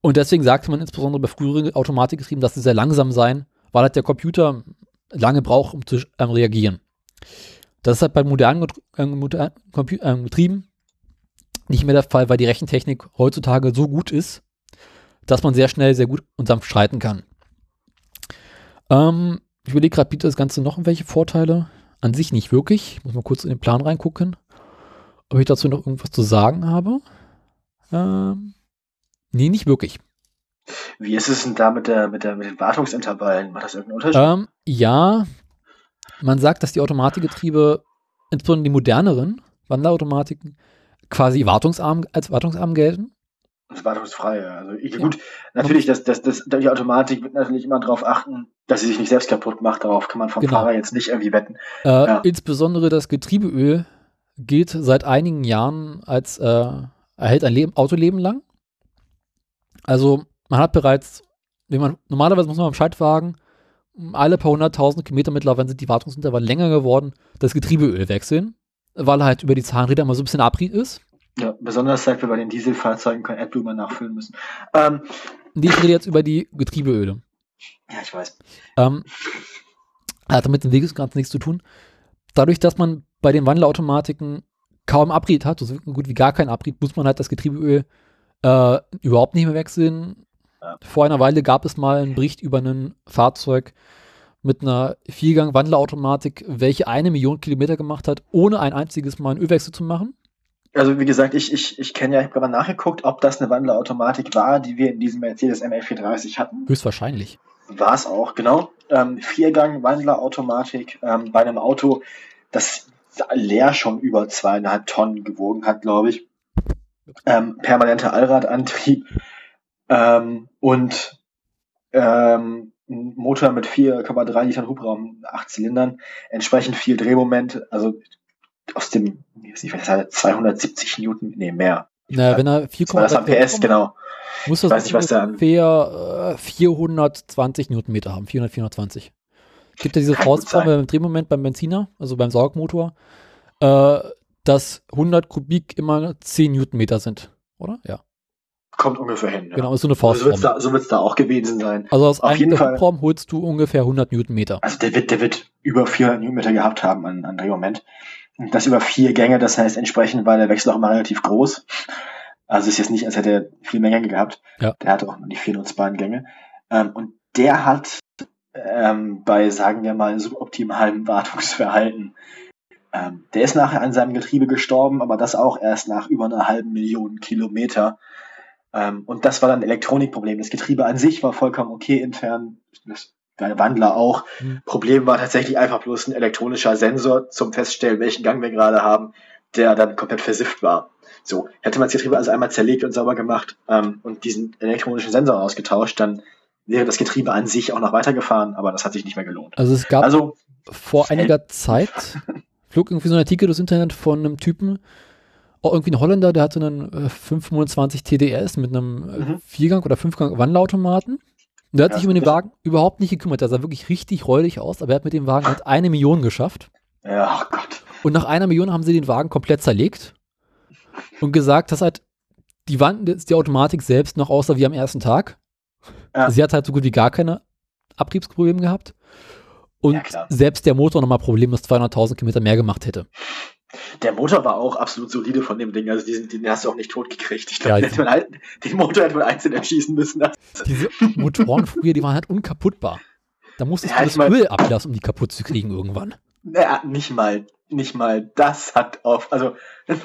Speaker 2: Und deswegen sagte man insbesondere bei früheren Automatikgetrieben, dass sie sehr langsam sein, weil halt der Computer lange braucht, um zu ähm, reagieren. Das ist halt bei modernen äh, modernen äh, Betrieben nicht mehr der Fall, weil die Rechentechnik heutzutage so gut ist, dass man sehr schnell, sehr gut und sanft schreiten kann. Ähm, ich überlege gerade, bietet das Ganze noch irgendwelche Vorteile? An sich nicht wirklich. Ich muss mal kurz in den Plan reingucken, ob ich dazu noch irgendwas zu sagen habe. Ähm, nee, nicht wirklich.
Speaker 1: Wie ist es denn da mit, der, mit, der, mit den Wartungsintervallen? Macht das irgendeinen Unterschied?
Speaker 2: Ähm, ja, man sagt, dass die Automatikgetriebe, insbesondere die moderneren Wanderautomatiken, quasi wartungsarm, als wartungsarm gelten.
Speaker 1: Wartungsfrei, also ich, ja. gut, natürlich, das, das, das, die Automatik wird natürlich immer darauf achten, dass sie sich nicht selbst kaputt macht. Darauf kann man vom genau. Fahrer jetzt nicht irgendwie wetten.
Speaker 2: Äh, ja. Insbesondere das Getriebeöl gilt seit einigen Jahren als äh, erhält ein Leben, Autoleben lang. Also man hat bereits, wenn man normalerweise muss man beim Schaltwagen alle paar hunderttausend Kilometer mittlerweile sind die Wartungsintervalle länger geworden, das Getriebeöl wechseln, weil halt über die Zahnräder immer so ein bisschen Abrieb ist.
Speaker 1: Ja, besonders seit wir bei den Dieselfahrzeugen kein AdBlue mehr nachfüllen müssen. Ähm,
Speaker 2: ich rede jetzt über die Getriebeöle.
Speaker 1: Ja, ich weiß.
Speaker 2: Ähm, hat damit den Weg ganz nichts zu tun. Dadurch, dass man bei den Wandelautomatiken kaum Abrieb hat, so gut wie gar keinen Abrieb, muss man halt das Getriebeöl äh, überhaupt nicht mehr wechseln. Vor einer Weile gab es mal einen Bericht über ein Fahrzeug, mit einer Viergang-Wandlerautomatik, welche eine Million Kilometer gemacht hat, ohne ein einziges Mal einen Ölwechsel zu machen?
Speaker 1: Also wie gesagt, ich, ich, ich kenne ja, ich habe gerade nachgeguckt, ob das eine Wandlerautomatik war, die wir in diesem Mercedes ML430 hatten.
Speaker 2: Höchstwahrscheinlich.
Speaker 1: War es auch, genau. Ähm, Viergang-Wandlerautomatik ähm, bei einem Auto, das leer schon über zweieinhalb Tonnen gewogen hat, glaube ich. Ähm, permanenter Allradantrieb ähm, und ähm, ein Motor mit 4,3 Litern Hubraum, 8 Zylindern, entsprechend viel Drehmoment, also aus dem, wie weiß ich, was das 270 Newton, nee, mehr.
Speaker 2: Naja, wenn er
Speaker 1: 4,3 PS, genau.
Speaker 2: Muss das weiß nicht, was ungefähr 420 äh, Newtonmeter haben, 400, 420. Gibt ja diese Faustform beim Drehmoment beim Benziner, also beim Saugmotor, äh, dass 100 Kubik immer 10 Newtonmeter sind, oder? Ja.
Speaker 1: Kommt ungefähr hin. Ja.
Speaker 2: Genau, ist so eine Faustform.
Speaker 1: Also so wird es da, da, auch gewesen sein.
Speaker 2: Also aus Auf einem Hubraum holst du ungefähr 100 Newtonmeter.
Speaker 1: Also der wird, der wird über 400 Newtonmeter gehabt haben an, an Drehmoment. Das über vier Gänge, das heißt entsprechend war der Wechsel auch immer relativ groß. Also ist jetzt nicht, als hätte er viel mehr Gänge gehabt. Ja. Der hatte auch nur die vier nutzbaren Gänge. Ähm, und der hat ähm, bei, sagen wir mal, suboptimalem Wartungsverhalten. Ähm, der ist nachher an seinem Getriebe gestorben, aber das auch erst nach über einer halben Million Kilometer. Ähm, und das war dann ein Elektronikproblem. Das Getriebe an sich war vollkommen okay intern. Das der Wandler auch. Mhm. Problem war tatsächlich einfach bloß ein elektronischer Sensor zum Feststellen, welchen Gang wir gerade haben, der dann komplett versifft war. So, hätte man das Getriebe also einmal zerlegt und sauber gemacht ähm, und diesen elektronischen Sensor ausgetauscht, dann wäre das Getriebe an sich auch noch weitergefahren, aber das hat sich nicht mehr gelohnt.
Speaker 2: Also es gab also, vor einiger Zeit flog irgendwie so ein Artikel durchs Internet von einem Typen, auch irgendwie ein Holländer, der hatte einen äh, 525 TDS mit einem äh, mhm. Viergang- oder Fünfgang Wandlerautomaten. Und der hat ja, sich um den Wagen überhaupt nicht gekümmert. Der sah wirklich richtig räudig aus, aber er hat mit dem Wagen halt eine Million geschafft.
Speaker 1: Ja, oh Gott.
Speaker 2: Und nach einer Million haben sie den Wagen komplett zerlegt und gesagt, dass halt die Wand, die Automatik selbst noch aussah wie am ersten Tag. Ja. Sie hat halt so gut wie gar keine Abtriebsprobleme gehabt. Und ja, selbst der Motor nochmal problemlos 200.000 Kilometer mehr gemacht hätte.
Speaker 1: Der Motor war auch absolut solide von dem Ding. Also diesen, den hast du auch nicht tot gekriegt. Ich glaube, ja, halt, den Motor hätte man einzeln erschießen müssen.
Speaker 2: Diese Motoren früher, die waren halt unkaputtbar. Da musstest ja, du das mein, Öl ablassen, um die kaputt zu kriegen irgendwann.
Speaker 1: Naja, nicht mal, nicht mal das hat auf, also,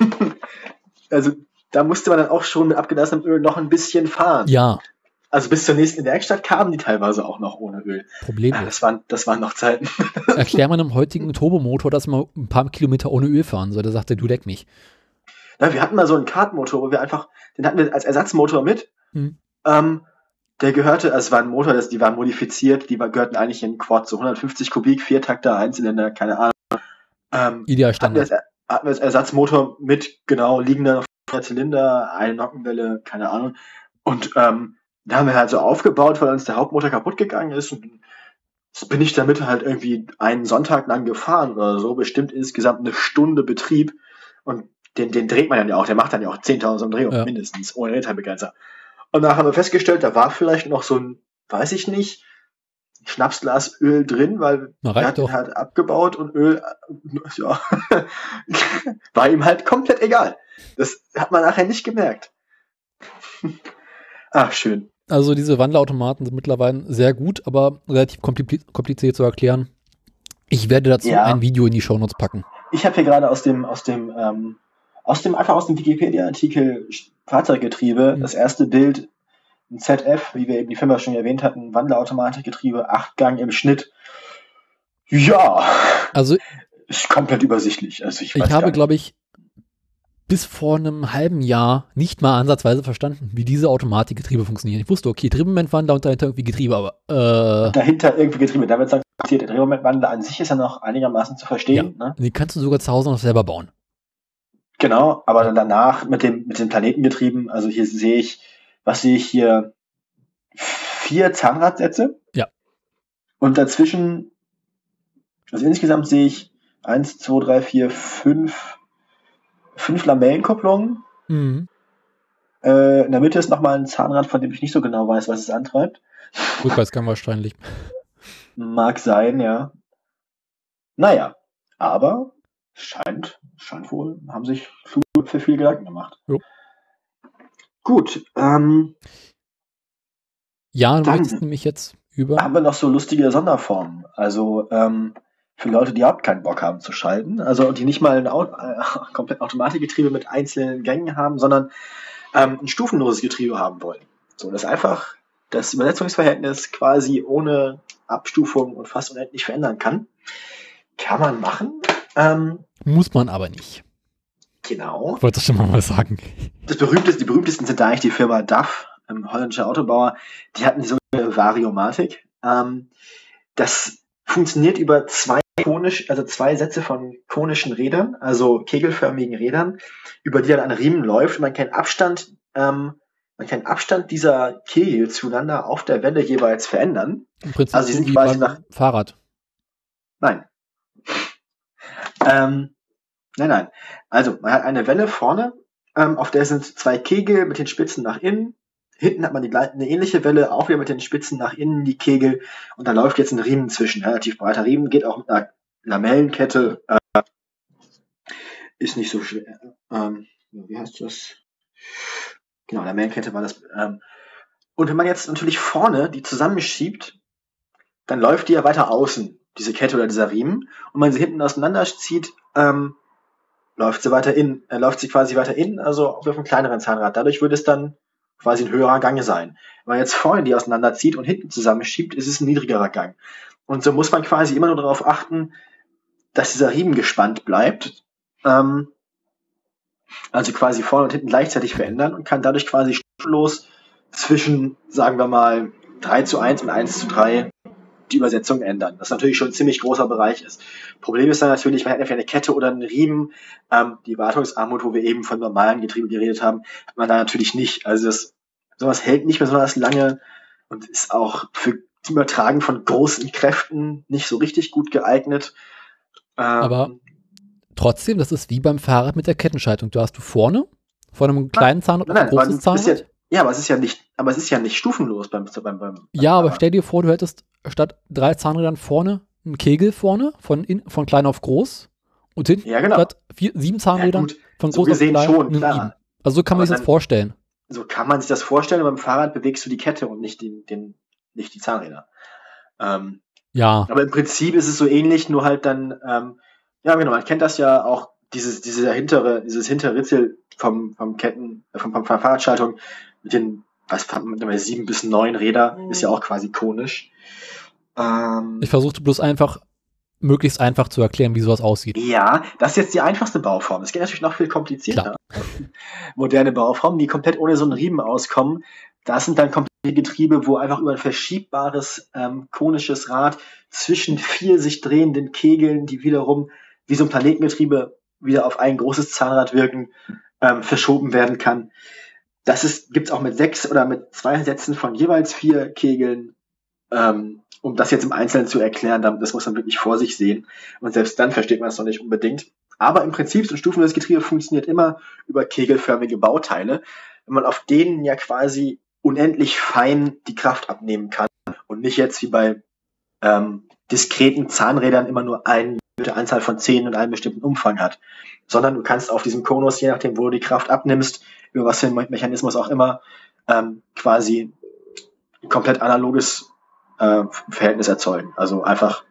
Speaker 1: also da musste man dann auch schon mit abgelassenem Öl noch ein bisschen fahren.
Speaker 2: Ja.
Speaker 1: Also bis zur nächsten Werkstatt kamen die teilweise auch noch ohne Öl.
Speaker 2: Problem
Speaker 1: ja, das, waren, das waren noch Zeiten.
Speaker 2: Erklär man einem heutigen Turbomotor, dass man ein paar Kilometer ohne Öl fahren soll. Da sagt er, du leck mich.
Speaker 1: Na, wir hatten mal so einen Kartmotor, wo wir einfach, den hatten wir als Ersatzmotor mit. Hm. Ähm, der gehörte, also es war ein Motor, das, die waren modifiziert, die war, gehörten eigentlich in Quad, so 150 Kubik, Viertakter, Einzylinder, keine Ahnung.
Speaker 2: Ähm, Ideal Standard.
Speaker 1: Hatten wir, hatten wir als Ersatzmotor mit, genau, liegender Zylinder, eine Nockenwelle, keine Ahnung. Und ähm, da haben wir halt so aufgebaut, weil uns der Hauptmotor kaputt gegangen ist. Und bin ich damit halt irgendwie einen Sonntag lang gefahren oder so, bestimmt insgesamt eine Stunde Betrieb. Und den, den dreht man dann ja auch, der macht dann ja auch 10.000 Umdrehungen ja. mindestens, ohne Retardbegrenzer. Und da haben wir festgestellt, da war vielleicht noch so ein, weiß ich nicht, Schnapsglas Öl drin, weil
Speaker 2: Na, er
Speaker 1: hat ihn halt abgebaut und Öl, ja, war ihm halt komplett egal. Das hat man nachher nicht gemerkt. Ach, schön.
Speaker 2: Also diese Wandlerautomaten sind mittlerweile sehr gut, aber relativ kompliziert zu erklären. Ich werde dazu ja. ein Video in die Shownotes packen.
Speaker 1: Ich habe hier gerade aus dem, aus dem, ähm, aus dem, einfach aus dem Wikipedia-Artikel Fahrzeuggetriebe mhm. das erste Bild, ein ZF, wie wir eben die Firma schon erwähnt hatten, Wandlerautomatikgetriebe, acht Gang im Schnitt. Ja.
Speaker 2: Also.
Speaker 1: Ist komplett übersichtlich. Also ich,
Speaker 2: ich habe, glaube ich, bis vor einem halben Jahr nicht mal ansatzweise verstanden, wie diese Automatikgetriebe funktionieren. Ich wusste, okay, Drehmomentwandler und dahinter irgendwie Getriebe, aber
Speaker 1: äh, dahinter irgendwie Getriebe. Da wird sagen, der Drehmomentwandler an sich ist ja noch einigermaßen zu verstehen. Ja, ne?
Speaker 2: Den kannst du sogar zu Hause noch selber bauen.
Speaker 1: Genau, aber dann danach mit dem mit den Planetengetrieben, also hier sehe ich, was sehe ich hier? Vier Zahnradsätze.
Speaker 2: Ja.
Speaker 1: Und dazwischen, also insgesamt sehe ich eins, zwei, drei, vier, fünf fünf Lamellenkupplungen. Mhm. Äh, in der Mitte ist nochmal ein Zahnrad, von dem ich nicht so genau weiß, was es antreibt.
Speaker 2: Rückwärtsgang wahrscheinlich.
Speaker 1: Mag sein, ja. Naja, aber scheint, scheint wohl, haben sich für viel Gedanken gemacht. Jo. Gut. Ähm,
Speaker 2: ja, du dann, möchtest nämlich jetzt über.
Speaker 1: Haben wir noch so lustige Sonderformen. Also ähm, für Leute, die überhaupt keinen Bock haben zu schalten, also die nicht mal ein Au äh, komplett Automatikgetriebe mit einzelnen Gängen haben, sondern ähm, ein stufenloses Getriebe haben wollen. So, das einfach das Übersetzungsverhältnis quasi ohne Abstufung und fast unendlich verändern kann. Kann man machen. Ähm,
Speaker 2: Muss man aber nicht.
Speaker 1: Genau.
Speaker 2: Ich wollte schon mal sagen.
Speaker 1: Das berühmteste, die berühmtesten sind eigentlich die Firma DAF, ähm, holländischer Autobauer. Die hatten so eine Variomatik. Ähm, das funktioniert über zwei konisch, also zwei Sätze von konischen Rädern, also kegelförmigen Rädern, über die dann ein Riemen läuft und man kann Abstand, ähm, man kann Abstand dieser Kegel zueinander auf der Welle jeweils verändern.
Speaker 2: Im Prinzip
Speaker 1: Also die
Speaker 2: so
Speaker 1: sind quasi nach-
Speaker 2: Fahrrad.
Speaker 1: Nein. Ähm, nein, nein. Also, man hat eine Welle vorne, ähm, auf der sind zwei Kegel mit den Spitzen nach innen. Hinten hat man die, eine ähnliche Welle, auch wieder mit den Spitzen nach innen, die Kegel. Und da läuft jetzt ein Riemen zwischen. Relativ breiter Riemen, geht auch mit einer Lamellenkette. Äh, ist nicht so schwer. Ähm, wie heißt das? Genau, Lamellenkette war das. Ähm, und wenn man jetzt natürlich vorne die zusammenschiebt, dann läuft die ja weiter außen, diese Kette oder dieser Riemen. Und wenn man sie hinten auseinanderzieht, ähm, läuft sie weiter in, äh, läuft sie quasi weiter in, also auf einem kleineren Zahnrad. Dadurch würde es dann quasi ein höherer Gang sein. Wenn man jetzt vorne die auseinanderzieht und hinten zusammenschiebt, ist es ein niedrigerer Gang. Und so muss man quasi immer nur darauf achten, dass dieser Riemen gespannt bleibt. Ähm, also quasi vorne und hinten gleichzeitig verändern und kann dadurch quasi stufenlos zwischen, sagen wir mal, 3 zu 1 und 1 zu 3 die Übersetzung ändern. Das natürlich schon ein ziemlich großer Bereich ist. Problem ist dann natürlich, man hat entweder eine Kette oder einen Riemen. Ähm, die Wartungsarmut, wo wir eben von normalen Getriebe geredet haben, hat man da natürlich nicht. Also das, sowas hält nicht besonders lange und ist auch für das Übertragen von großen Kräften nicht so richtig gut geeignet. Ähm,
Speaker 2: Aber- Trotzdem, das ist wie beim Fahrrad mit der Kettenschaltung. Du hast du vorne, vor einem kleinen Zahnrad und ein großes Zahnrad.
Speaker 1: Ja, ja, aber es ist ja nicht, aber es ist ja nicht stufenlos beim, beim, beim, beim
Speaker 2: Ja, aber stell dir vor, du hättest statt drei Zahnrädern vorne einen Kegel vorne, von, in, von klein auf groß. Und hinten
Speaker 1: Ja, genau.
Speaker 2: statt vier, sieben
Speaker 1: Ja,
Speaker 2: Zahnrädern
Speaker 1: gut,
Speaker 2: von
Speaker 1: so
Speaker 2: groß auf
Speaker 1: gesehen
Speaker 2: klein
Speaker 1: schon, klar.
Speaker 2: Also so kann man
Speaker 1: Aber
Speaker 2: sich das
Speaker 1: dann-
Speaker 2: vorstellen.
Speaker 1: so kann man sich das vorstellen. Beim Fahrrad bewegst du die Kette und nicht den, den, nicht die Zahnräder. Ähm,
Speaker 2: Ja,
Speaker 1: aber im Prinzip ist es so ähnlich, nur halt dann, ähm, ja genau, man kennt das ja auch, dieses, diese hintere, dieses hintere Ritzel vom, vom Ketten, äh, vom, vom Fahrradschaltung mit den, was, mit den sieben bis neun Räder, ist ja auch quasi konisch. Ähm,
Speaker 2: ich versuchte bloß einfach, möglichst einfach zu erklären, wie sowas aussieht.
Speaker 1: Ja, das ist jetzt die einfachste Bauform. Es geht natürlich noch viel komplizierter. Moderne Bauformen, die komplett ohne so einen Riemen auskommen. Das sind dann komplette Getriebe, wo einfach über ein verschiebbares ähm, konisches Rad zwischen vier sich drehenden Kegeln, die wiederum wie so ein Planetengetriebe wieder auf ein großes Zahnrad wirken, ähm, verschoben werden kann. Das ist, gibt's auch mit sechs oder mit zwei Sätzen von jeweils vier Kegeln. Ähm, um das jetzt im Einzelnen zu erklären, das muss man wirklich vor sich sehen. Und selbst dann versteht man es noch nicht unbedingt. Aber im Prinzip so ein stufenloses Getriebe funktioniert immer über kegelförmige Bauteile, wenn man auf denen ja quasi unendlich fein die Kraft abnehmen kann und nicht jetzt wie bei ähm, diskreten Zahnrädern immer nur eine Anzahl von Zähnen und einen bestimmten Umfang hat, sondern du kannst auf diesem Konus, je nachdem, wo du die Kraft abnimmst, über was für einen Me- Mechanismus auch immer, ähm, quasi komplett analoges äh, Verhältnis erzeugen. Also einfach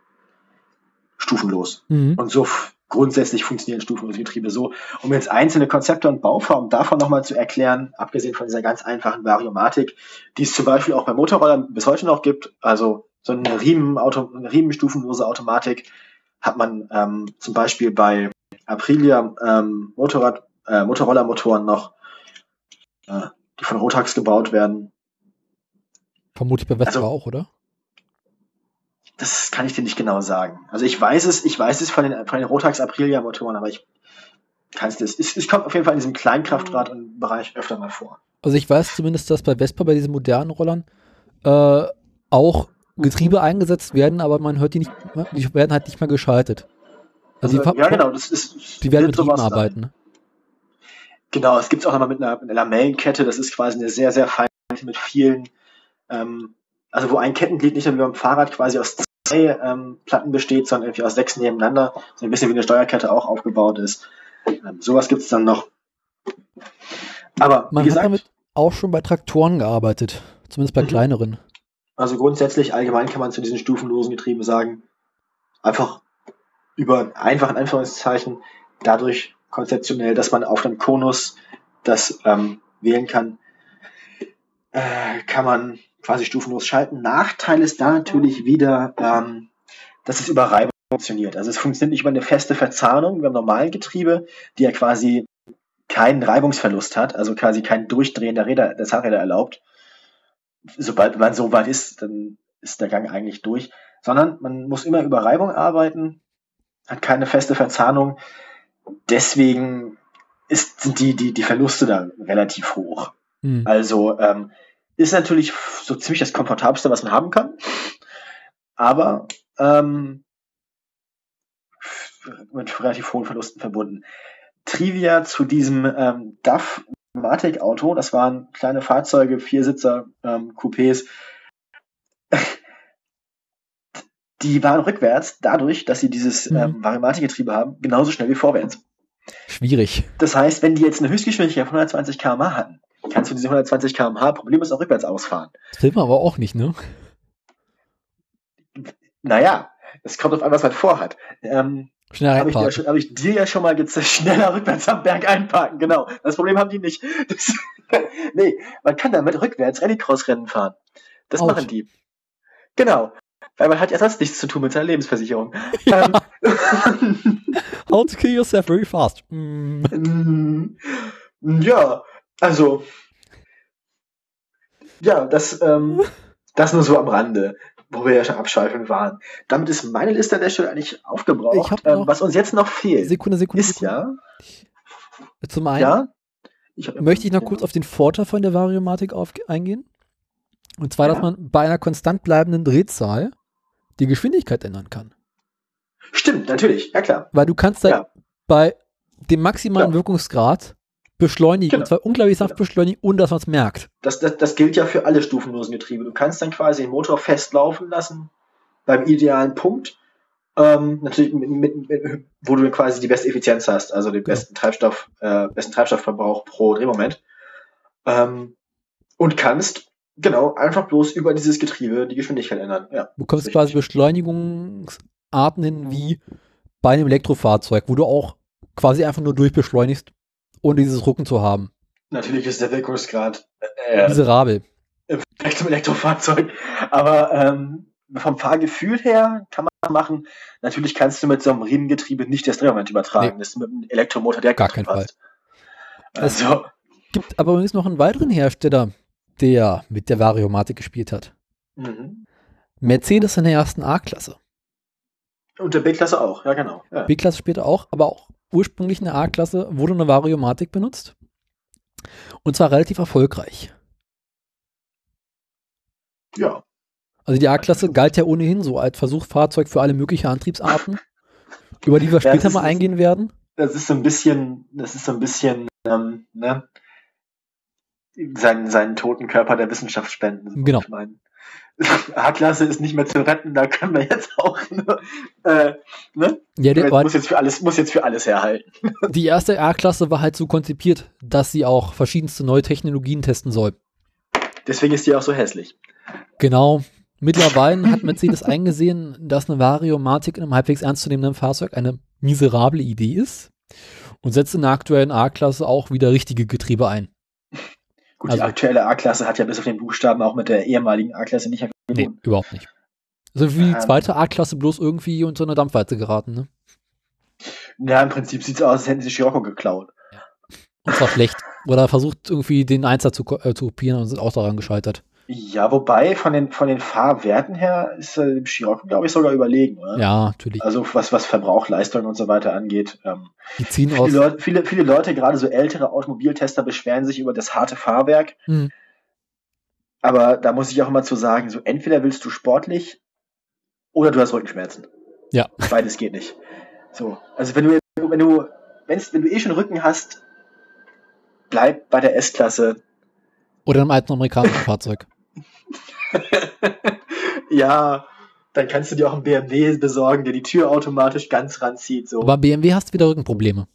Speaker 1: stufenlos.
Speaker 2: Mhm.
Speaker 1: Und so grundsätzlich funktionieren stufenlose Getriebe so. Um jetzt einzelne Konzepte und Bauformen davon nochmal zu erklären, abgesehen von dieser ganz einfachen Variomatik, die es zum Beispiel auch bei Motorrollern bis heute noch gibt, also so eine, Riemen, Auto, eine riemenstufenlose Automatik hat man ähm, zum Beispiel bei Aprilia ähm, Motorrad, äh, Motorrollermotoren noch, äh, die von Rotax gebaut werden.
Speaker 2: Vermutlich bei Vespa
Speaker 1: Also-
Speaker 2: auch, oder?
Speaker 1: Das kann ich dir nicht genau sagen. Also ich weiß es, ich weiß es von den, von den Rotax Aprilia Motoren, aber ich kann es nicht. Es, kommt auf jeden Fall in diesem Kleinkraftrad und Bereich öfter mal vor.
Speaker 2: Also ich weiß zumindest, dass bei Vespa, bei diesen modernen Rollern, äh, auch Getriebe eingesetzt werden, aber man hört die nicht, die werden halt nicht mehr geschaltet. Also,
Speaker 1: Also,
Speaker 2: die,
Speaker 1: ja, genau, das ist.
Speaker 2: die werden mit Riemen
Speaker 1: sowas sein. Genau, es gibt es auch nochmal mit einer, einer Lamellenkette, das ist quasi eine sehr, sehr feine Kette mit vielen, ähm, also wo ein Kettenglied nicht nur wie beim Fahrrad quasi aus zwei ähm, Platten besteht, sondern irgendwie aus sechs nebeneinander, so ein bisschen wie eine Steuerkette auch aufgebaut ist. Ähm, sowas gibt es dann noch. Aber
Speaker 2: Man
Speaker 1: wie
Speaker 2: hat
Speaker 1: gesagt,
Speaker 2: damit auch schon bei Traktoren gearbeitet, zumindest bei
Speaker 1: Mhm.
Speaker 2: kleineren.
Speaker 1: Also grundsätzlich allgemein kann man zu diesen stufenlosen Getrieben sagen, einfach über einfach in Anführungszeichen dadurch konzeptionell, dass man auf dem Konus das ähm, wählen kann, äh, kann man quasi stufenlos schalten. Nachteil ist da natürlich wieder, ähm, dass es über Reibung funktioniert. Also es funktioniert nicht über eine feste Verzahnung beim normalen Getriebe, die ja quasi keinen Reibungsverlust hat, also quasi kein Durchdrehen der Räder, der Zahnräder erlaubt. Sobald man so weit ist, dann ist der Gang eigentlich durch. Sondern man muss immer über Reibung arbeiten, hat keine feste Verzahnung. Deswegen ist, sind die, die, die Verluste da relativ hoch. Mhm. Also ähm, ist natürlich so ziemlich das komfortabelste, was man haben kann. Aber ähm, mit relativ hohen Verlusten verbunden. Trivia zu diesem ähm, DAF Matic Auto, das waren kleine Fahrzeuge, Viersitzer, ähm, Coupés. Die waren rückwärts dadurch, dass sie dieses mhm. ähm, haben, genauso schnell wie vorwärts.
Speaker 2: Schwierig.
Speaker 1: Das heißt, wenn die jetzt eine Höchstgeschwindigkeit von 120 km/h hatten, kannst du diese 120 km/h problemlos auch rückwärts ausfahren.
Speaker 2: Das will man aber auch nicht, ne?
Speaker 1: Naja, es kommt auf an, was man vorhat. Ähm,
Speaker 2: Schneller
Speaker 1: Habe ich, ja hab ich, dir ja schon mal gezeigt, schneller rückwärts am Berg einparken, genau. Das Problem haben die nicht. Das, nee, man kann damit rückwärts Rallycross-Rennen fahren. Das Ouch. machen die. Genau. Weil man hat ja sonst nichts zu tun mit seiner Lebensversicherung. Ja.
Speaker 2: Ähm, How to kill yourself very fast. Mm.
Speaker 1: Ja, also. Ja, das, ähm, das nur so am Rande wo wir ja schon abschweifen waren. Damit ist meine Liste an der Stelle eigentlich aufgebraucht. Ähm, was uns jetzt noch fehlt,
Speaker 2: Sekunde, Sekunde,
Speaker 1: ist
Speaker 2: Sekunde. ja. Zum einen ja? ich möchte ich noch kurz auf den Vorteil von der Variomatik eingehen. Und zwar, ja. dass man bei einer konstant bleibenden Drehzahl die Geschwindigkeit ändern kann.
Speaker 1: Stimmt, natürlich, ja klar.
Speaker 2: Weil du kannst da ja. bei dem maximalen ja. Wirkungsgrad beschleunigen. Genau. Und zwar unglaublich sanft genau. beschleunigen, ohne dass man es merkt.
Speaker 1: Das, das, das gilt ja für alle stufenlosen Getriebe. Du kannst dann quasi den Motor festlaufen lassen beim idealen Punkt. Ähm, natürlich mit, mit, mit, wo du quasi die beste Effizienz hast, also den genau. besten Treibstoff, äh, besten Treibstoffverbrauch pro Drehmoment. Ähm, und kannst genau einfach bloß über dieses Getriebe die Geschwindigkeit ändern. Ja,
Speaker 2: du bekommst quasi Beschleunigungsarten hin wie bei einem Elektrofahrzeug, wo du auch quasi einfach nur durchbeschleunigst ohne dieses Rucken zu haben.
Speaker 1: Natürlich ist der Wirkungsgrad äh,
Speaker 2: miserabel.
Speaker 1: Vielleicht zum Elektrofahrzeug. Aber ähm, vom Fahrgefühl her kann man machen. Natürlich kannst du mit so einem Riemengetriebe nicht das Drehmoment übertragen. Nee. Das ist mit einem Elektromotor der
Speaker 2: Gar kein Fall. Also. Es gibt aber übrigens noch einen weiteren Hersteller, der mit der Variomatik gespielt hat. Mhm. Mercedes in der ersten A-Klasse.
Speaker 1: Und der B-Klasse auch, ja genau. Ja.
Speaker 2: B-Klasse später auch, aber auch ursprünglich eine A-Klasse wurde eine Variomatik benutzt. Und zwar relativ erfolgreich.
Speaker 1: Ja.
Speaker 2: Also die A-Klasse galt ja ohnehin so als Versuchsfahrzeug für alle möglichen Antriebsarten, über die wir ja, später mal eingehen werden.
Speaker 1: Das ist so ein bisschen, das ist so ein bisschen, ähm, ne, seinen, seinen toten Körper der Wissenschaft spenden.
Speaker 2: Genau.
Speaker 1: A-Klasse ist nicht mehr zu retten, da können wir jetzt auch nur, äh, ne?
Speaker 2: Ja, der
Speaker 1: muss jetzt für alles, muss jetzt für alles herhalten.
Speaker 2: Die erste A-Klasse war halt so konzipiert, dass sie auch verschiedenste neue Technologien testen soll.
Speaker 1: Deswegen ist die auch so hässlich.
Speaker 2: Genau. Mittlerweile hat Mercedes eingesehen, dass eine Variomatik in einem halbwegs ernstzunehmenden Fahrzeug eine miserable Idee ist und setzt in der aktuellen A-Klasse auch wieder richtige Getriebe ein.
Speaker 1: Gut, also, die aktuelle A-Klasse hat ja bis auf den Buchstaben auch mit der ehemaligen A-Klasse nicht
Speaker 2: Nee, überhaupt nicht. Also wie die ähm, zweite A-Klasse bloß irgendwie unter eine Dampfweite geraten, ne?
Speaker 1: Ja, im Prinzip sieht es aus, als hätten sie Scirocco geklaut.
Speaker 2: Ja. Und zwar schlecht. Oder versucht irgendwie den Einser zu, äh, zu kopieren und sind auch daran gescheitert.
Speaker 1: Ja, wobei von den, von den Fahrwerten her ist äh, dem Scirocco, glaube ich, sogar überlegen, oder?
Speaker 2: Ja, natürlich.
Speaker 1: Also was, was Verbrauch, Leistung und so weiter angeht. Ähm,
Speaker 2: Die ziehen
Speaker 1: viele
Speaker 2: aus.
Speaker 1: Leute, viele, viele Leute, gerade so ältere Automobiltester, beschweren sich über das harte Fahrwerk. Hm. Aber da muss ich auch immer zu sagen, so entweder willst du sportlich oder du hast Rückenschmerzen.
Speaker 2: Ja.
Speaker 1: Beides geht nicht. So, also wenn du, wenn du, wenn's, wenn du eh schon Rücken hast, bleib bei der S-Klasse.
Speaker 2: Oder einem alten amerikanischen Fahrzeug.
Speaker 1: ja, dann kannst du dir auch einen BMW besorgen, der die Tür automatisch ganz ranzieht. So.
Speaker 2: Aber BMW hast wieder Rückenprobleme.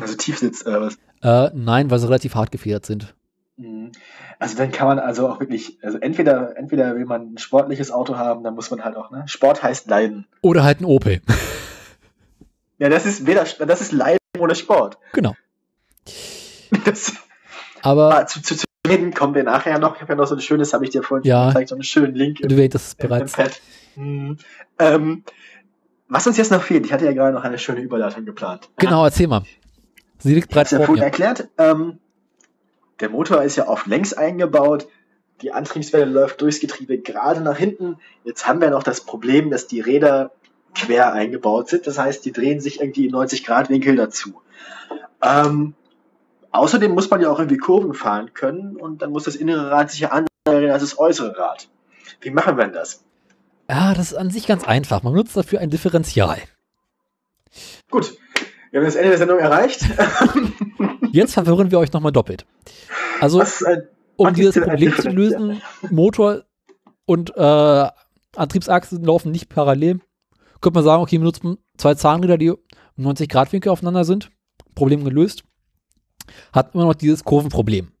Speaker 1: Also Tiefsitz oder was?
Speaker 2: Äh, nein, weil sie relativ hart gefedert sind.
Speaker 1: Mhm. Also dann kann man also auch wirklich, also entweder, entweder will man ein sportliches Auto haben, dann muss man halt auch, ne? Sport heißt Leiden.
Speaker 2: Oder halt ein Opel.
Speaker 1: Ja, das ist weder, das ist Leiden ohne Sport.
Speaker 2: Genau.
Speaker 1: Das,
Speaker 2: Aber
Speaker 1: ah, zu, zu, zu reden kommen wir nachher noch. Ich habe ja noch so ein schönes, habe ich dir vorhin
Speaker 2: Ja.
Speaker 1: gezeigt, so einen schönen Link
Speaker 2: du
Speaker 1: im, im
Speaker 2: bereits.
Speaker 1: Pad. Mhm. Ähm, was uns jetzt noch fehlt, ich hatte ja gerade noch eine schöne Überleitung geplant.
Speaker 2: Genau, erzähl mal. Sie liegt
Speaker 1: Ich
Speaker 2: bereits
Speaker 1: ja
Speaker 2: vor
Speaker 1: vorhin
Speaker 2: mir.
Speaker 1: erklärt, ähm, der Motor ist ja oft längs eingebaut, die Antriebswelle läuft durchs Getriebe gerade nach hinten. Jetzt haben wir noch das Problem, dass die Räder quer eingebaut sind. Das heißt, die drehen sich irgendwie in 90 Grad Winkel dazu. Ähm, außerdem muss man ja auch irgendwie Kurven fahren können und dann muss das innere Rad sich ja anders als das äußere Rad. Wie machen wir denn das?
Speaker 2: Ja, das ist an sich ganz einfach. Man nutzt dafür ein Differential.
Speaker 1: Gut, wir haben das Ende der Sendung erreicht.
Speaker 2: Jetzt verwirren wir euch nochmal doppelt. Also,
Speaker 1: ein
Speaker 2: um dieses Problem zu lösen, Motor und äh, Antriebsachsen laufen nicht parallel. Könnte man sagen, okay, wir nutzen zwei Zahnräder, die um 90 Grad Winkel aufeinander sind. Problem gelöst. Hat immer noch dieses Kurvenproblem.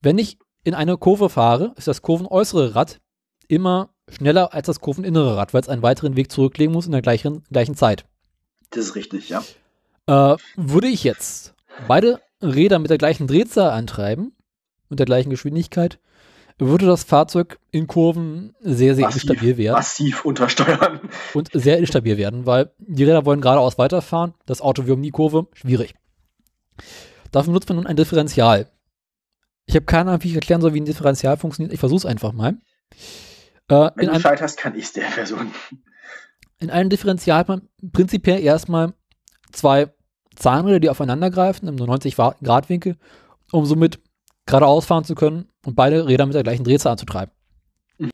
Speaker 2: Wenn ich in eine Kurve fahre, ist das kurvenäußere Rad immer schneller als das kurveninnere Rad, weil es einen weiteren Weg zurücklegen muss in der gleichen, gleichen Zeit.
Speaker 1: Das ist richtig, ja.
Speaker 2: Äh, würde ich jetzt beide Räder mit der gleichen Drehzahl antreiben, mit der gleichen Geschwindigkeit, würde das Fahrzeug in Kurven sehr, sehr
Speaker 1: Massiv,
Speaker 2: instabil werden
Speaker 1: massiv untersteuern.
Speaker 2: und sehr instabil werden, weil die Räder wollen geradeaus weiterfahren, das Auto will um die Kurve, schwierig. Dafür nutzt man nun ein Differential. Ich habe keine Ahnung, wie ich erklären soll, wie ein Differential funktioniert. Ich versuche es einfach mal. Äh,
Speaker 1: Wenn
Speaker 2: in,
Speaker 1: du
Speaker 2: einem,
Speaker 1: scheiterst, kann ich der Person.
Speaker 2: in einem Differential hat man prinzipiell erstmal zwei Zahnräder, die aufeinander greifen, im 90 Wa- Grad Winkel, um somit geradeaus fahren zu können und beide Räder mit der gleichen Drehzahl anzutreiben.
Speaker 1: Mhm.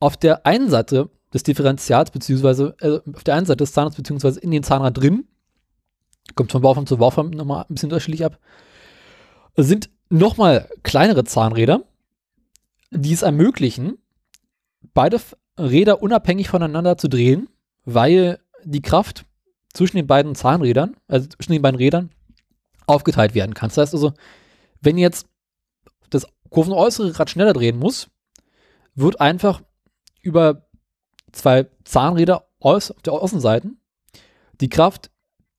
Speaker 2: Auf der einen Seite des Differentials, beziehungsweise äh, auf der einen Seite des Zahnrads, beziehungsweise in den Zahnrad drin, kommt von Bauform zu Bauform nochmal ein bisschen unterschiedlich ab, sind nochmal kleinere Zahnräder, die es ermöglichen, beide Räder unabhängig voneinander zu drehen, weil die Kraft zwischen den beiden Zahnrädern, also zwischen den beiden Rädern, aufgeteilt werden kann. Das heißt also, wenn jetzt das kurvenäußere Rad schneller drehen muss, wird einfach über zwei Zahnräder auf der Außenseiten die Kraft,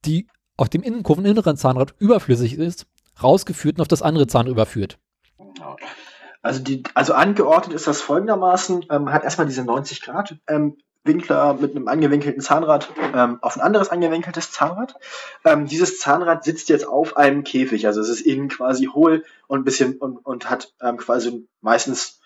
Speaker 2: die auf dem kurveninneren Zahnrad überflüssig ist, rausgeführt und auf das andere Zahnrad überführt.
Speaker 1: Also, die, also angeordnet ist das folgendermaßen, ähm, hat erstmal diese 90 Grad ähm, Winkler mit einem angewinkelten Zahnrad ähm, auf ein anderes angewinkeltes Zahnrad. Ähm, dieses Zahnrad sitzt jetzt auf einem Käfig, also es ist innen quasi hohl und ein bisschen und, und hat ähm, quasi meistens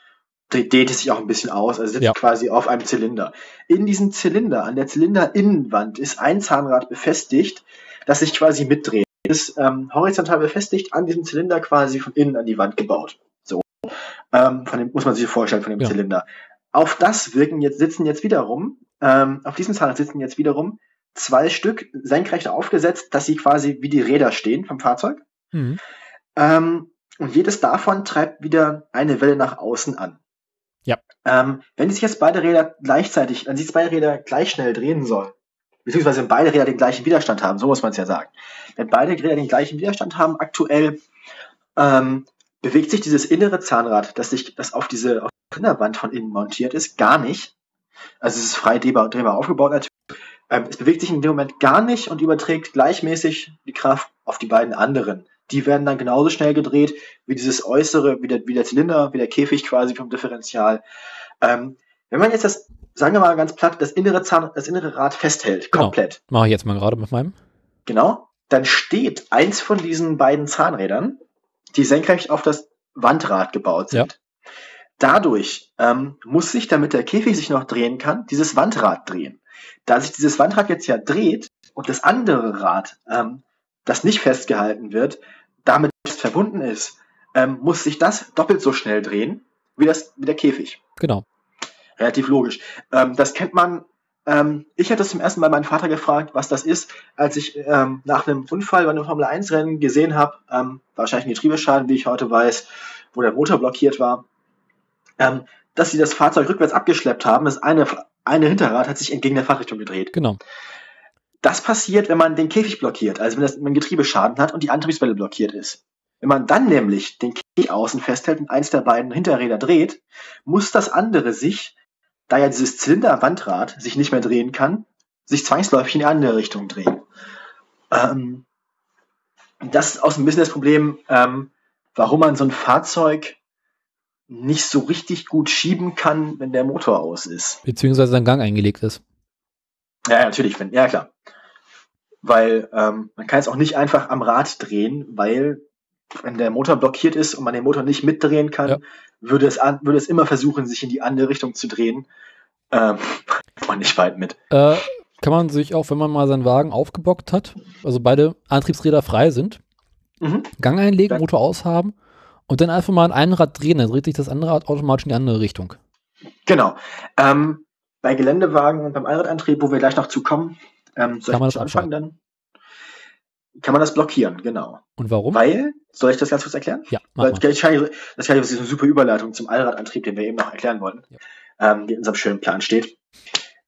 Speaker 1: de- dehnt es sich auch ein bisschen aus, also sitzt
Speaker 2: Ja.
Speaker 1: quasi auf einem Zylinder. In diesem Zylinder, an der Zylinderinnenwand, ist ein Zahnrad befestigt, das sich quasi mitdreht. Ist ähm, horizontal befestigt an diesem Zylinder quasi von innen an die Wand gebaut. So. Ähm, von dem muss man sich vorstellen, von dem
Speaker 2: Ja.
Speaker 1: Zylinder. Auf das wirken jetzt, sitzen jetzt wiederum, ähm, auf diesem Zahnrad sitzen jetzt wiederum zwei Stück senkrecht aufgesetzt, dass sie quasi wie die Räder stehen vom Fahrzeug.
Speaker 2: Mhm.
Speaker 1: Ähm, und jedes davon treibt wieder eine Welle nach außen an.
Speaker 2: Ja.
Speaker 1: Ähm, wenn sich jetzt beide Räder gleichzeitig, wenn sich beide Räder gleich schnell drehen sollen, beziehungsweise wenn beide Räder den gleichen Widerstand haben, so muss man es ja sagen. Wenn beide Räder den gleichen Widerstand haben, aktuell ähm, bewegt sich dieses innere Zahnrad, das sich, das auf diese auf die Rinderwand von innen montiert ist, gar nicht. Also es ist frei drehbar, drehbar aufgebaut natürlich. Ähm, es bewegt sich in dem Moment gar nicht und überträgt gleichmäßig die Kraft auf die beiden anderen. Die werden dann genauso schnell gedreht wie dieses äußere, wie der, wie der Zylinder, wie der Käfig quasi vom Differential. Ähm, wenn man jetzt das, sagen wir mal ganz platt, das innere Zahn, das innere Rad festhält,
Speaker 2: Genau.
Speaker 1: komplett,
Speaker 2: Mache ich jetzt mal gerade mit meinem.
Speaker 1: genau, dann steht eins von diesen beiden Zahnrädern, die senkrecht auf das Wandrad gebaut sind. Dadurch ähm, muss sich, damit der Käfig sich noch drehen kann, dieses Wandrad drehen. Da sich dieses Wandrad jetzt ja dreht und das andere Rad, ähm, das nicht festgehalten wird, damit verbunden ist, ähm, muss sich das doppelt so schnell drehen wie, das, wie der Käfig.
Speaker 2: Genau.
Speaker 1: Relativ logisch. Ähm, das kennt man. Ähm, ich hatte zum ersten Mal meinen Vater gefragt, was das ist, als ich ähm, nach einem Unfall bei einem Formel-1-Rennen gesehen habe, ähm, wahrscheinlich ein Getriebeschaden, wie ich heute weiß, wo der Motor blockiert war, ähm, dass sie das Fahrzeug rückwärts abgeschleppt haben. Das eine, eine Hinterrad hat sich entgegen der Fahrtrichtung gedreht.
Speaker 2: Genau.
Speaker 1: Das passiert, wenn man den Käfig blockiert, also wenn das wenn man Getriebeschaden hat und die Antriebswelle blockiert ist. Wenn man dann nämlich den Key außen festhält und eins der beiden Hinterräder dreht, muss das andere sich, da ja dieses Zylinderwandrad sich nicht mehr drehen kann, sich zwangsläufig in die andere Richtung drehen. Ähm, das ist auch so ein bisschen das Problem, ähm, warum man so ein Fahrzeug nicht so richtig gut schieben kann, wenn der Motor aus ist.
Speaker 2: Beziehungsweise sein Gang eingelegt ist.
Speaker 1: Ja, natürlich, wenn, ja klar. Weil ähm, man kann es auch nicht einfach am Rad drehen, weil wenn der Motor blockiert ist und man den Motor nicht mitdrehen kann, ja. Würde, es an, würde es immer versuchen, sich in die andere Richtung zu drehen. Ähm, man nicht weit mit.
Speaker 2: Äh, kann man sich auch, wenn man mal seinen Wagen aufgebockt hat, also beide Antriebsräder frei sind, mhm. Gang einlegen, dann. Motor aushaben und dann einfach mal ein Rad drehen, dann dreht sich das andere Rad automatisch in die andere Richtung.
Speaker 1: Genau. Ähm, bei Geländewagen und beim Allradantrieb, wo wir gleich noch zu kommen, ähm, soll kann man das anfangen dann? Kann man das blockieren, genau.
Speaker 2: Und warum?
Speaker 1: Weil, soll ich das ganz kurz erklären?
Speaker 2: Ja.
Speaker 1: Weil, das kann ich, das kann ich, ist eine super Überleitung zum Allradantrieb, den wir eben noch erklären wollten, ja. ähm, die in unserem schönen Plan steht.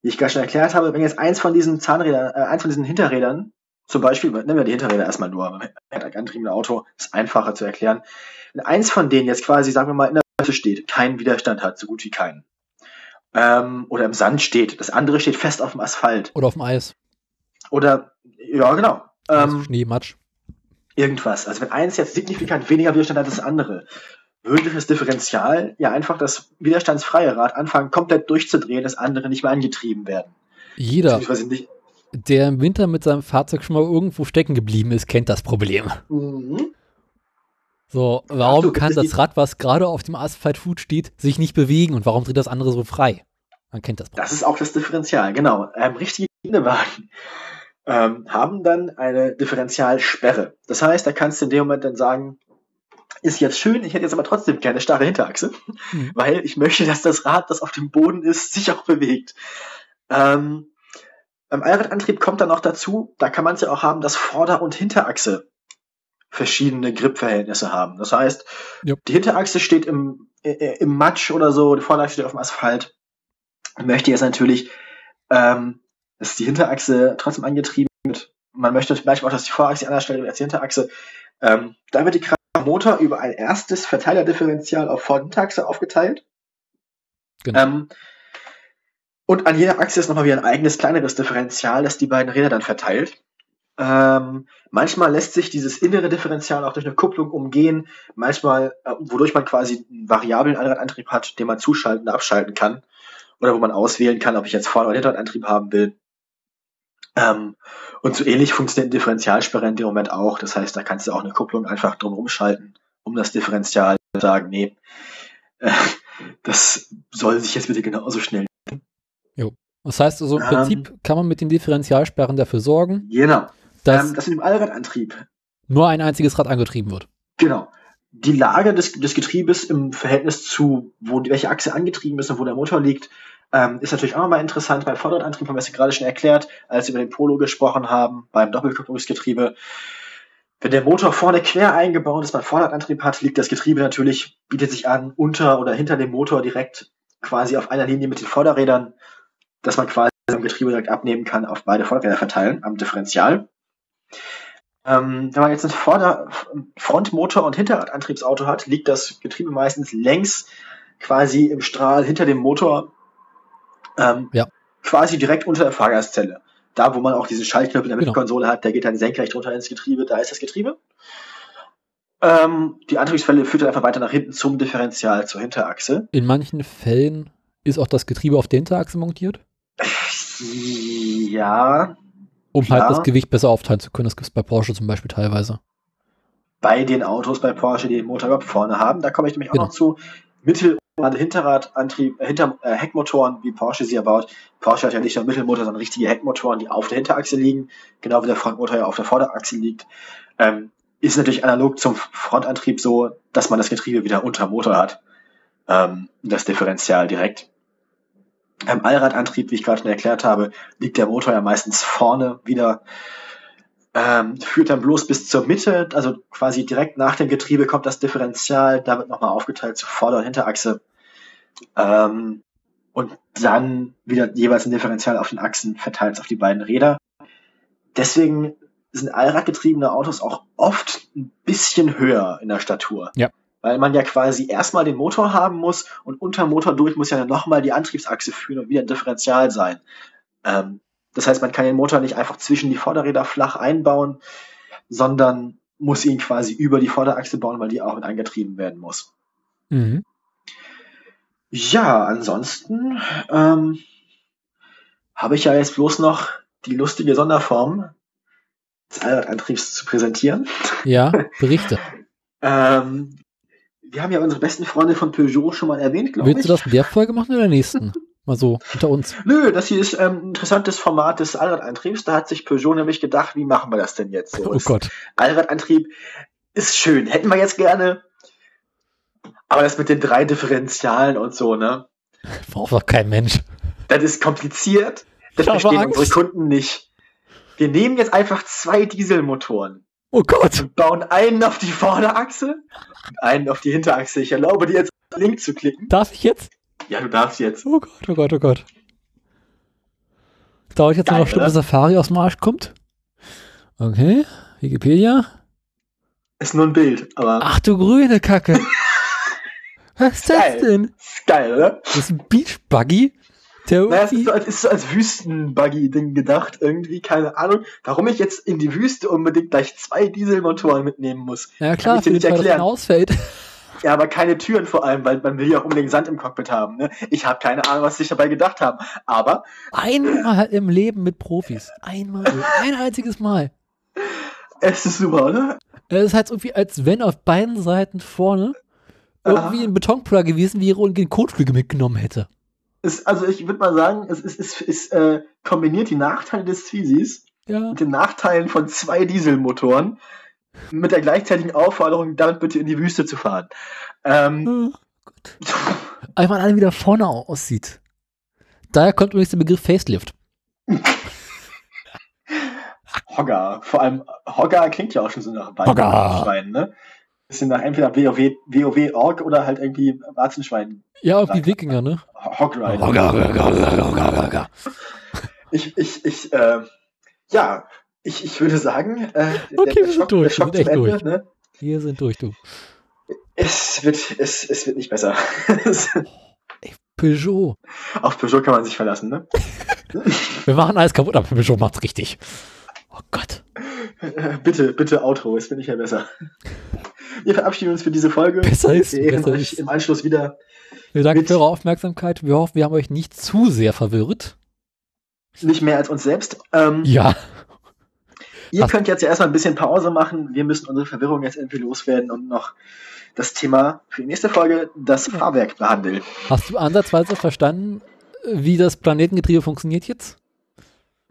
Speaker 1: Wie ich gerade schon erklärt habe, wenn jetzt eins von diesen Zahnrädern, äh, eins von diesen Hinterrädern, zum Beispiel, nehmen wir die Hinterräder erstmal nur, beim angetriebenen Auto, ist einfacher zu erklären. Wenn eins von denen jetzt quasi, sagen wir mal, in der Mitte steht, keinen Widerstand hat, so gut wie keinen, ähm, oder im Sand steht, das andere steht fest auf dem Asphalt.
Speaker 2: Oder auf dem Eis.
Speaker 1: Oder, ja, genau.
Speaker 2: Ähm, Schnee, Matsch.
Speaker 1: Irgendwas. Also wenn eins jetzt signifikant weniger Widerstand hat als das andere, würde das Differential ja einfach das widerstandsfreie Rad anfangen, komplett durchzudrehen, das andere nicht mehr angetrieben werden.
Speaker 2: Jeder, der im Winter mit seinem Fahrzeug schon mal irgendwo stecken geblieben ist, kennt das Problem. Mhm. So, warum du, kann das Rad, was gerade auf dem Asphaltfut steht, sich nicht bewegen und warum dreht das andere so frei? Man kennt das
Speaker 1: Problem. Das ist auch das Differential, genau. Ähm, richtige Kinderwagen ähm, haben dann eine Differentialsperre. Das heißt, da kannst du in dem Moment dann sagen, ist jetzt schön, ich hätte jetzt aber trotzdem keine starre Hinterachse, mhm. weil ich möchte, dass das Rad, das auf dem Boden ist, sich auch bewegt. Ähm, beim Allradantrieb kommt dann noch dazu, da kann man es ja auch haben, dass Vorder- und Hinterachse verschiedene Gripverhältnisse haben. Das heißt, ja. die Hinterachse steht im, äh, im Matsch oder so, die Vorderachse steht auf dem Asphalt. Möchte jetzt natürlich, ähm, dass die Hinterachse trotzdem angetrieben wird. Man möchte vielleicht auch, dass die Vorachse anders stellt als die Hinterachse. Ähm, da wird die Kraft Motor über ein erstes Verteilerdifferential auf Vorderachse aufgeteilt. Genau. Ähm, und an jeder Achse ist nochmal wieder ein eigenes kleineres Differential, das die beiden Räder dann verteilt. Ähm, manchmal lässt sich dieses innere Differential auch durch eine Kupplung umgehen, manchmal, äh, wodurch man quasi einen variablen Allradantrieb hat, den man zuschalten und abschalten kann. Oder wo man auswählen kann, ob ich jetzt Vorder- oder Hinterradantrieb haben will. Ähm, und so ähnlich funktioniert ein Differentialsperre in dem Moment auch. Das heißt, da kannst du auch eine Kupplung einfach drumherum schalten, um das Differential zu sagen, nee, äh, das soll sich jetzt bitte genauso schnell.
Speaker 2: Jo. Das heißt also im ähm, Prinzip kann man mit den Differentialsperren dafür sorgen.
Speaker 1: Genau. Dass, ähm, dass mit dem Allradantrieb
Speaker 2: nur ein einziges Rad angetrieben wird.
Speaker 1: Genau. Die Lage des, des Getriebes im Verhältnis zu, wo welche Achse angetrieben ist und wo der Motor liegt, ähm, ist natürlich auch nochmal interessant. Beim Vorderradantrieb haben wir es gerade schon erklärt, als wir über den Polo gesprochen haben, beim Doppelkupplungsgetriebe. Wenn der Motor vorne quer eingebaut ist, beim Vorderradantrieb hat, liegt das Getriebe natürlich, bietet sich an, unter oder hinter dem Motor direkt quasi auf einer Linie mit den Vorderrädern, dass man quasi am Getriebe direkt abnehmen kann, auf beide Vorderräder verteilen, am Differential. Ähm, wenn man jetzt einen Vorder Frontmotor und Hinterradantriebsauto hat, liegt das Getriebe meistens längs quasi im Strahl hinter dem Motor ähm, ja. Quasi direkt unter der Fahrgastzelle. Da, wo man auch diesen Schaltknopf in der genau. Mitkonsole hat, der geht dann senkrecht runter ins Getriebe, da ist das Getriebe. Ähm, die Antriebswelle führt dann einfach weiter nach hinten zum Differential, zur Hinterachse.
Speaker 2: In manchen Fällen ist auch das Getriebe auf der Hinterachse montiert?
Speaker 1: Ja.
Speaker 2: Um klar. halt das Gewicht besser aufteilen zu können. Das gibt es bei Porsche zum Beispiel teilweise.
Speaker 1: Bei den Autos bei Porsche, die den Motor überhaupt vorne haben, da komme ich nämlich auch genau. noch zu. Mittel- Hinterradantrieb, äh, hinter, äh, Heckmotoren, wie Porsche sie erbaut. Porsche hat ja nicht nur Mittelmotor, sondern richtige Heckmotoren, die auf der Hinterachse liegen, genau wie der Frontmotor ja auf der Vorderachse liegt. Ähm, ist natürlich analog zum Frontantrieb so, dass man das Getriebe wieder unter Motor hat. Ähm, das Differential direkt. Im Allradantrieb, wie ich gerade schon erklärt habe, liegt der Motor ja meistens vorne wieder ähm, führt dann bloß bis zur Mitte, also quasi direkt nach dem Getriebe kommt das Differential, da wird nochmal aufgeteilt zu Vorder- und Hinterachse. Ähm, und dann wieder jeweils ein Differential auf den Achsen verteilt auf die beiden Räder. Deswegen sind allradgetriebene Autos auch oft ein bisschen höher in der Statur.
Speaker 2: Ja.
Speaker 1: Weil man ja quasi erstmal den Motor haben muss und unter Motor durch muss ja dann nochmal die Antriebsachse führen und wieder ein Differential sein. Ähm, das heißt, man kann den Motor nicht einfach zwischen die Vorderräder flach einbauen, sondern muss ihn quasi über die Vorderachse bauen, weil die auch mit angetrieben werden muss.
Speaker 2: Mhm.
Speaker 1: Ja, ansonsten ähm, habe ich ja jetzt bloß noch die lustige Sonderform des Allradantriebs zu präsentieren.
Speaker 2: Ja, Berichte.
Speaker 1: Ähm, wir haben ja unsere besten Freunde von Peugeot schon mal erwähnt, glaube ich.
Speaker 2: Willst du das in der Folge machen oder in der nächsten? Mal so, unter uns.
Speaker 1: Nö, das hier ist ähm, ein interessantes Format des Allradantriebs. Da hat sich Peugeot nämlich gedacht, wie machen wir das denn jetzt? So,
Speaker 2: Oh Gott.
Speaker 1: Allradantrieb ist schön, hätten wir jetzt gerne. Aber das mit den drei Differentialen und so, ne?
Speaker 2: Braucht doch kein Mensch.
Speaker 1: Das ist kompliziert. Das
Speaker 2: Ich
Speaker 1: verstehen unsere Kunden nicht. Wir nehmen jetzt einfach zwei Dieselmotoren
Speaker 2: Oh Gott.
Speaker 1: und bauen einen auf die Vorderachse und einen auf die Hinterachse. Ich erlaube dir jetzt Link zu klicken.
Speaker 2: Darf ich jetzt?
Speaker 1: Ja, du darfst jetzt.
Speaker 2: Oh Gott, oh Gott, oh Gott. Dauert jetzt
Speaker 1: Geil,
Speaker 2: noch, Stunde
Speaker 1: oder?
Speaker 2: Safari aus dem Arsch kommt. Okay, Wikipedia.
Speaker 1: Ist nur ein Bild, aber
Speaker 2: Ach du grüne Kacke. Was ist das
Speaker 1: Geil.
Speaker 2: denn?
Speaker 1: ist geil, oder?
Speaker 2: Das ist ein Beach Buggy, der
Speaker 1: Naja, es ist so als, ist so als Wüstenbuggy-Ding gedacht, irgendwie, keine Ahnung, warum ich jetzt in die Wüste unbedingt gleich zwei Dieselmotoren mitnehmen muss.
Speaker 2: Ja klar,
Speaker 1: ich dir nicht erklären.
Speaker 2: ausfällt.
Speaker 1: Ja, aber keine Türen vor allem, weil man will ja auch unbedingt Sand im Cockpit haben. Ne? Ich habe keine Ahnung, was sich dabei gedacht haben. Aber
Speaker 2: Einmal im Leben mit Profis. Einmal. Ein einziges Mal.
Speaker 1: es ist super, oder?
Speaker 2: Es ist halt irgendwie, als wenn auf beiden Seiten vorne irgendwie ein Betonpuller gewesen wäre und den Kotflügel mitgenommen hätte.
Speaker 1: Es, also ich würde mal sagen, es, es, es äh, kombiniert die Nachteile des Twizzys
Speaker 2: Ja.
Speaker 1: mit den Nachteilen von zwei Dieselmotoren mit der gleichzeitigen Aufforderung, damit bitte in die Wüste zu fahren. Ähm,
Speaker 2: Oh. Einfach alle wieder vorne aussieht. Daher kommt übrigens der Begriff Facelift.
Speaker 1: Hogger. Vor allem Hogger klingt ja auch schon so nach
Speaker 2: Hogger.
Speaker 1: Warzenschwein, ne? Bisschen nach entweder WoW, WoW Org oder halt irgendwie Warzenschwein.
Speaker 2: Ja, auch die Wikinger, ne?
Speaker 1: Hogrider.
Speaker 2: Hogger.
Speaker 1: Ich, ich, ich, äh, ja, ich, ich würde sagen, äh,
Speaker 2: Okay, wir sind durch, wir sind echt
Speaker 1: Ende,
Speaker 2: durch.
Speaker 1: Ne?
Speaker 2: Wir sind durch, du.
Speaker 1: Es wird, es, es wird nicht besser.
Speaker 2: Peugeot.
Speaker 1: Auf Peugeot kann man sich verlassen, ne?
Speaker 2: Wir machen alles kaputt, aber Peugeot macht's richtig. Oh Gott.
Speaker 1: Bitte, bitte Outro, es wird nicht mehr besser. Wir verabschieden uns für diese Folge.
Speaker 2: Besser ist,
Speaker 1: Wir ehren
Speaker 2: besser
Speaker 1: euch
Speaker 2: ist.
Speaker 1: im Anschluss wieder.
Speaker 2: Wir danken für eure Aufmerksamkeit. Wir hoffen, wir haben euch nicht zu sehr verwirrt.
Speaker 1: Nicht mehr als uns selbst. Ähm,
Speaker 2: Ja.
Speaker 1: Ihr
Speaker 2: Hast-
Speaker 1: könnt jetzt ja erstmal ein bisschen Pause machen. Wir müssen unsere Verwirrung jetzt irgendwie loswerden und noch das Thema für die nächste Folge, das Fahrwerk, behandeln.
Speaker 2: Hast du ansatzweise verstanden, wie das Planetengetriebe funktioniert jetzt?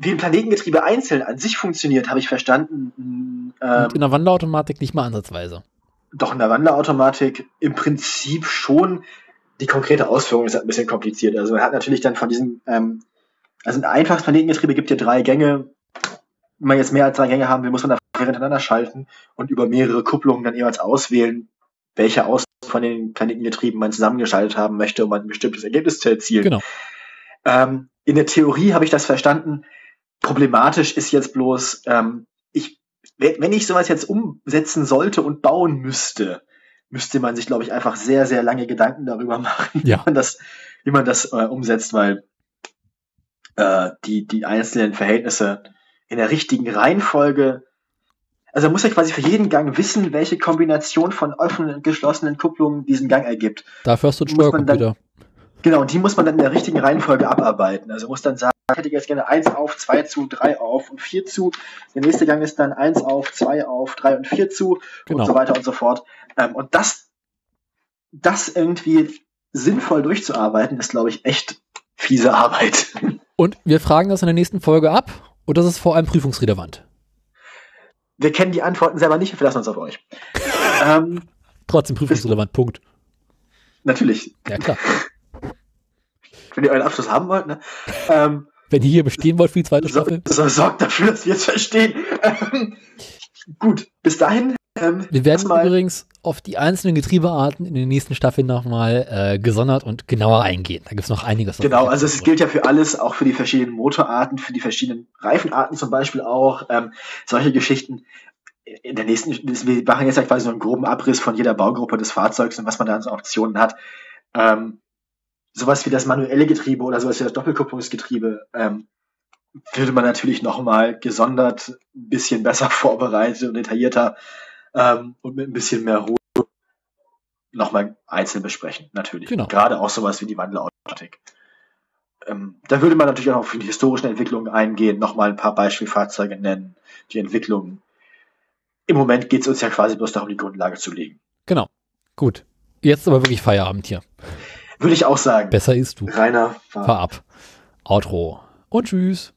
Speaker 1: Wie ein Planetengetriebe einzeln an sich funktioniert, habe ich verstanden. Ähm,
Speaker 2: in der Wanderautomatik nicht mal ansatzweise.
Speaker 1: doch in der Wanderautomatik im Prinzip schon. Die konkrete Ausführung ist halt ein bisschen kompliziert. Also man hat natürlich dann von diesem, ähm, also ein einfaches Planetengetriebe gibt dir drei Gänge. Wenn man jetzt mehr als drei Gänge haben will, muss man da hintereinander schalten und über mehrere Kupplungen dann jeweils auswählen, welche aus von den Planetengetrieben man zusammengeschaltet haben möchte, um ein bestimmtes Ergebnis zu erzielen.
Speaker 2: Genau.
Speaker 1: Ähm, in der Theorie habe ich das verstanden. Problematisch ist jetzt bloß, ähm, ich, wenn ich sowas jetzt umsetzen sollte und bauen müsste, müsste man sich, glaube ich, einfach sehr, sehr lange Gedanken darüber machen,
Speaker 2: Ja.
Speaker 1: wie man das, wie man das äh, umsetzt, weil äh, die, die einzelnen Verhältnisse in der richtigen Reihenfolge, also man muss ja quasi für jeden Gang wissen, welche Kombination von offenen und geschlossenen Kupplungen diesen Gang ergibt.
Speaker 2: Dafür hast du einen Steuercomputer.
Speaker 1: Genau, und die muss man dann in der richtigen Reihenfolge abarbeiten. Also muss dann sagen, ich hätte jetzt gerne eins auf, zwei zu, drei auf und vier zu. Der nächste Gang ist dann eins auf, zwei auf, drei und vier zu
Speaker 2: Genau.
Speaker 1: und so weiter und so fort. Ähm, und das, das irgendwie sinnvoll durchzuarbeiten, ist, glaube ich, echt fiese Arbeit.
Speaker 2: Und wir fragen das in der nächsten Folge ab. Und das ist vor allem prüfungsrelevant.
Speaker 1: Wir kennen die Antworten selber nicht, wir verlassen uns auf euch. ähm,
Speaker 2: Trotzdem prüfungsrelevant. Punkt.
Speaker 1: natürlich,
Speaker 2: Ja, klar.
Speaker 1: Wenn ihr euren Abschluss haben wollt, ne? Ähm,
Speaker 2: Wenn ihr hier bestehen wollt für die zweite
Speaker 1: so,
Speaker 2: Staffel.
Speaker 1: so, sorgt dafür, dass wir es verstehen. Ähm, gut, bis dahin
Speaker 2: Ähm, Wir werden übrigens auf die einzelnen Getriebearten in den nächsten Staffeln nochmal äh, gesondert und genauer eingehen. Da gibt es noch einiges.
Speaker 1: Genau, also es gilt ja für alles, auch für die verschiedenen Motorarten, für die verschiedenen Reifenarten zum Beispiel auch. Ähm, solche Geschichten. In der nächsten, wir machen jetzt ja quasi so einen groben Abriss von jeder Baugruppe des Fahrzeugs und was man da an so Optionen hat. Ähm, sowas wie das manuelle Getriebe oder sowas wie das Doppelkupplungsgetriebe ähm, würde man natürlich nochmal gesondert ein bisschen besser vorbereitet und detaillierter ähm, und mit ein bisschen mehr Ruhe nochmal einzeln besprechen, natürlich. Genau. Gerade auch sowas wie die Wandelautomatik. Ähm, da würde man natürlich auch auf die historischen Entwicklungen eingehen, nochmal ein paar Beispielfahrzeuge nennen, die Entwicklungen. Im Moment geht es uns ja quasi bloß darum, die Grundlage zu legen.
Speaker 2: Genau. Gut. Jetzt aber wirklich Feierabend hier.
Speaker 1: Würde ich auch sagen.
Speaker 2: Besser ist du.
Speaker 1: Rainer,
Speaker 2: fahr, fahr ab. Outro. Und tschüss.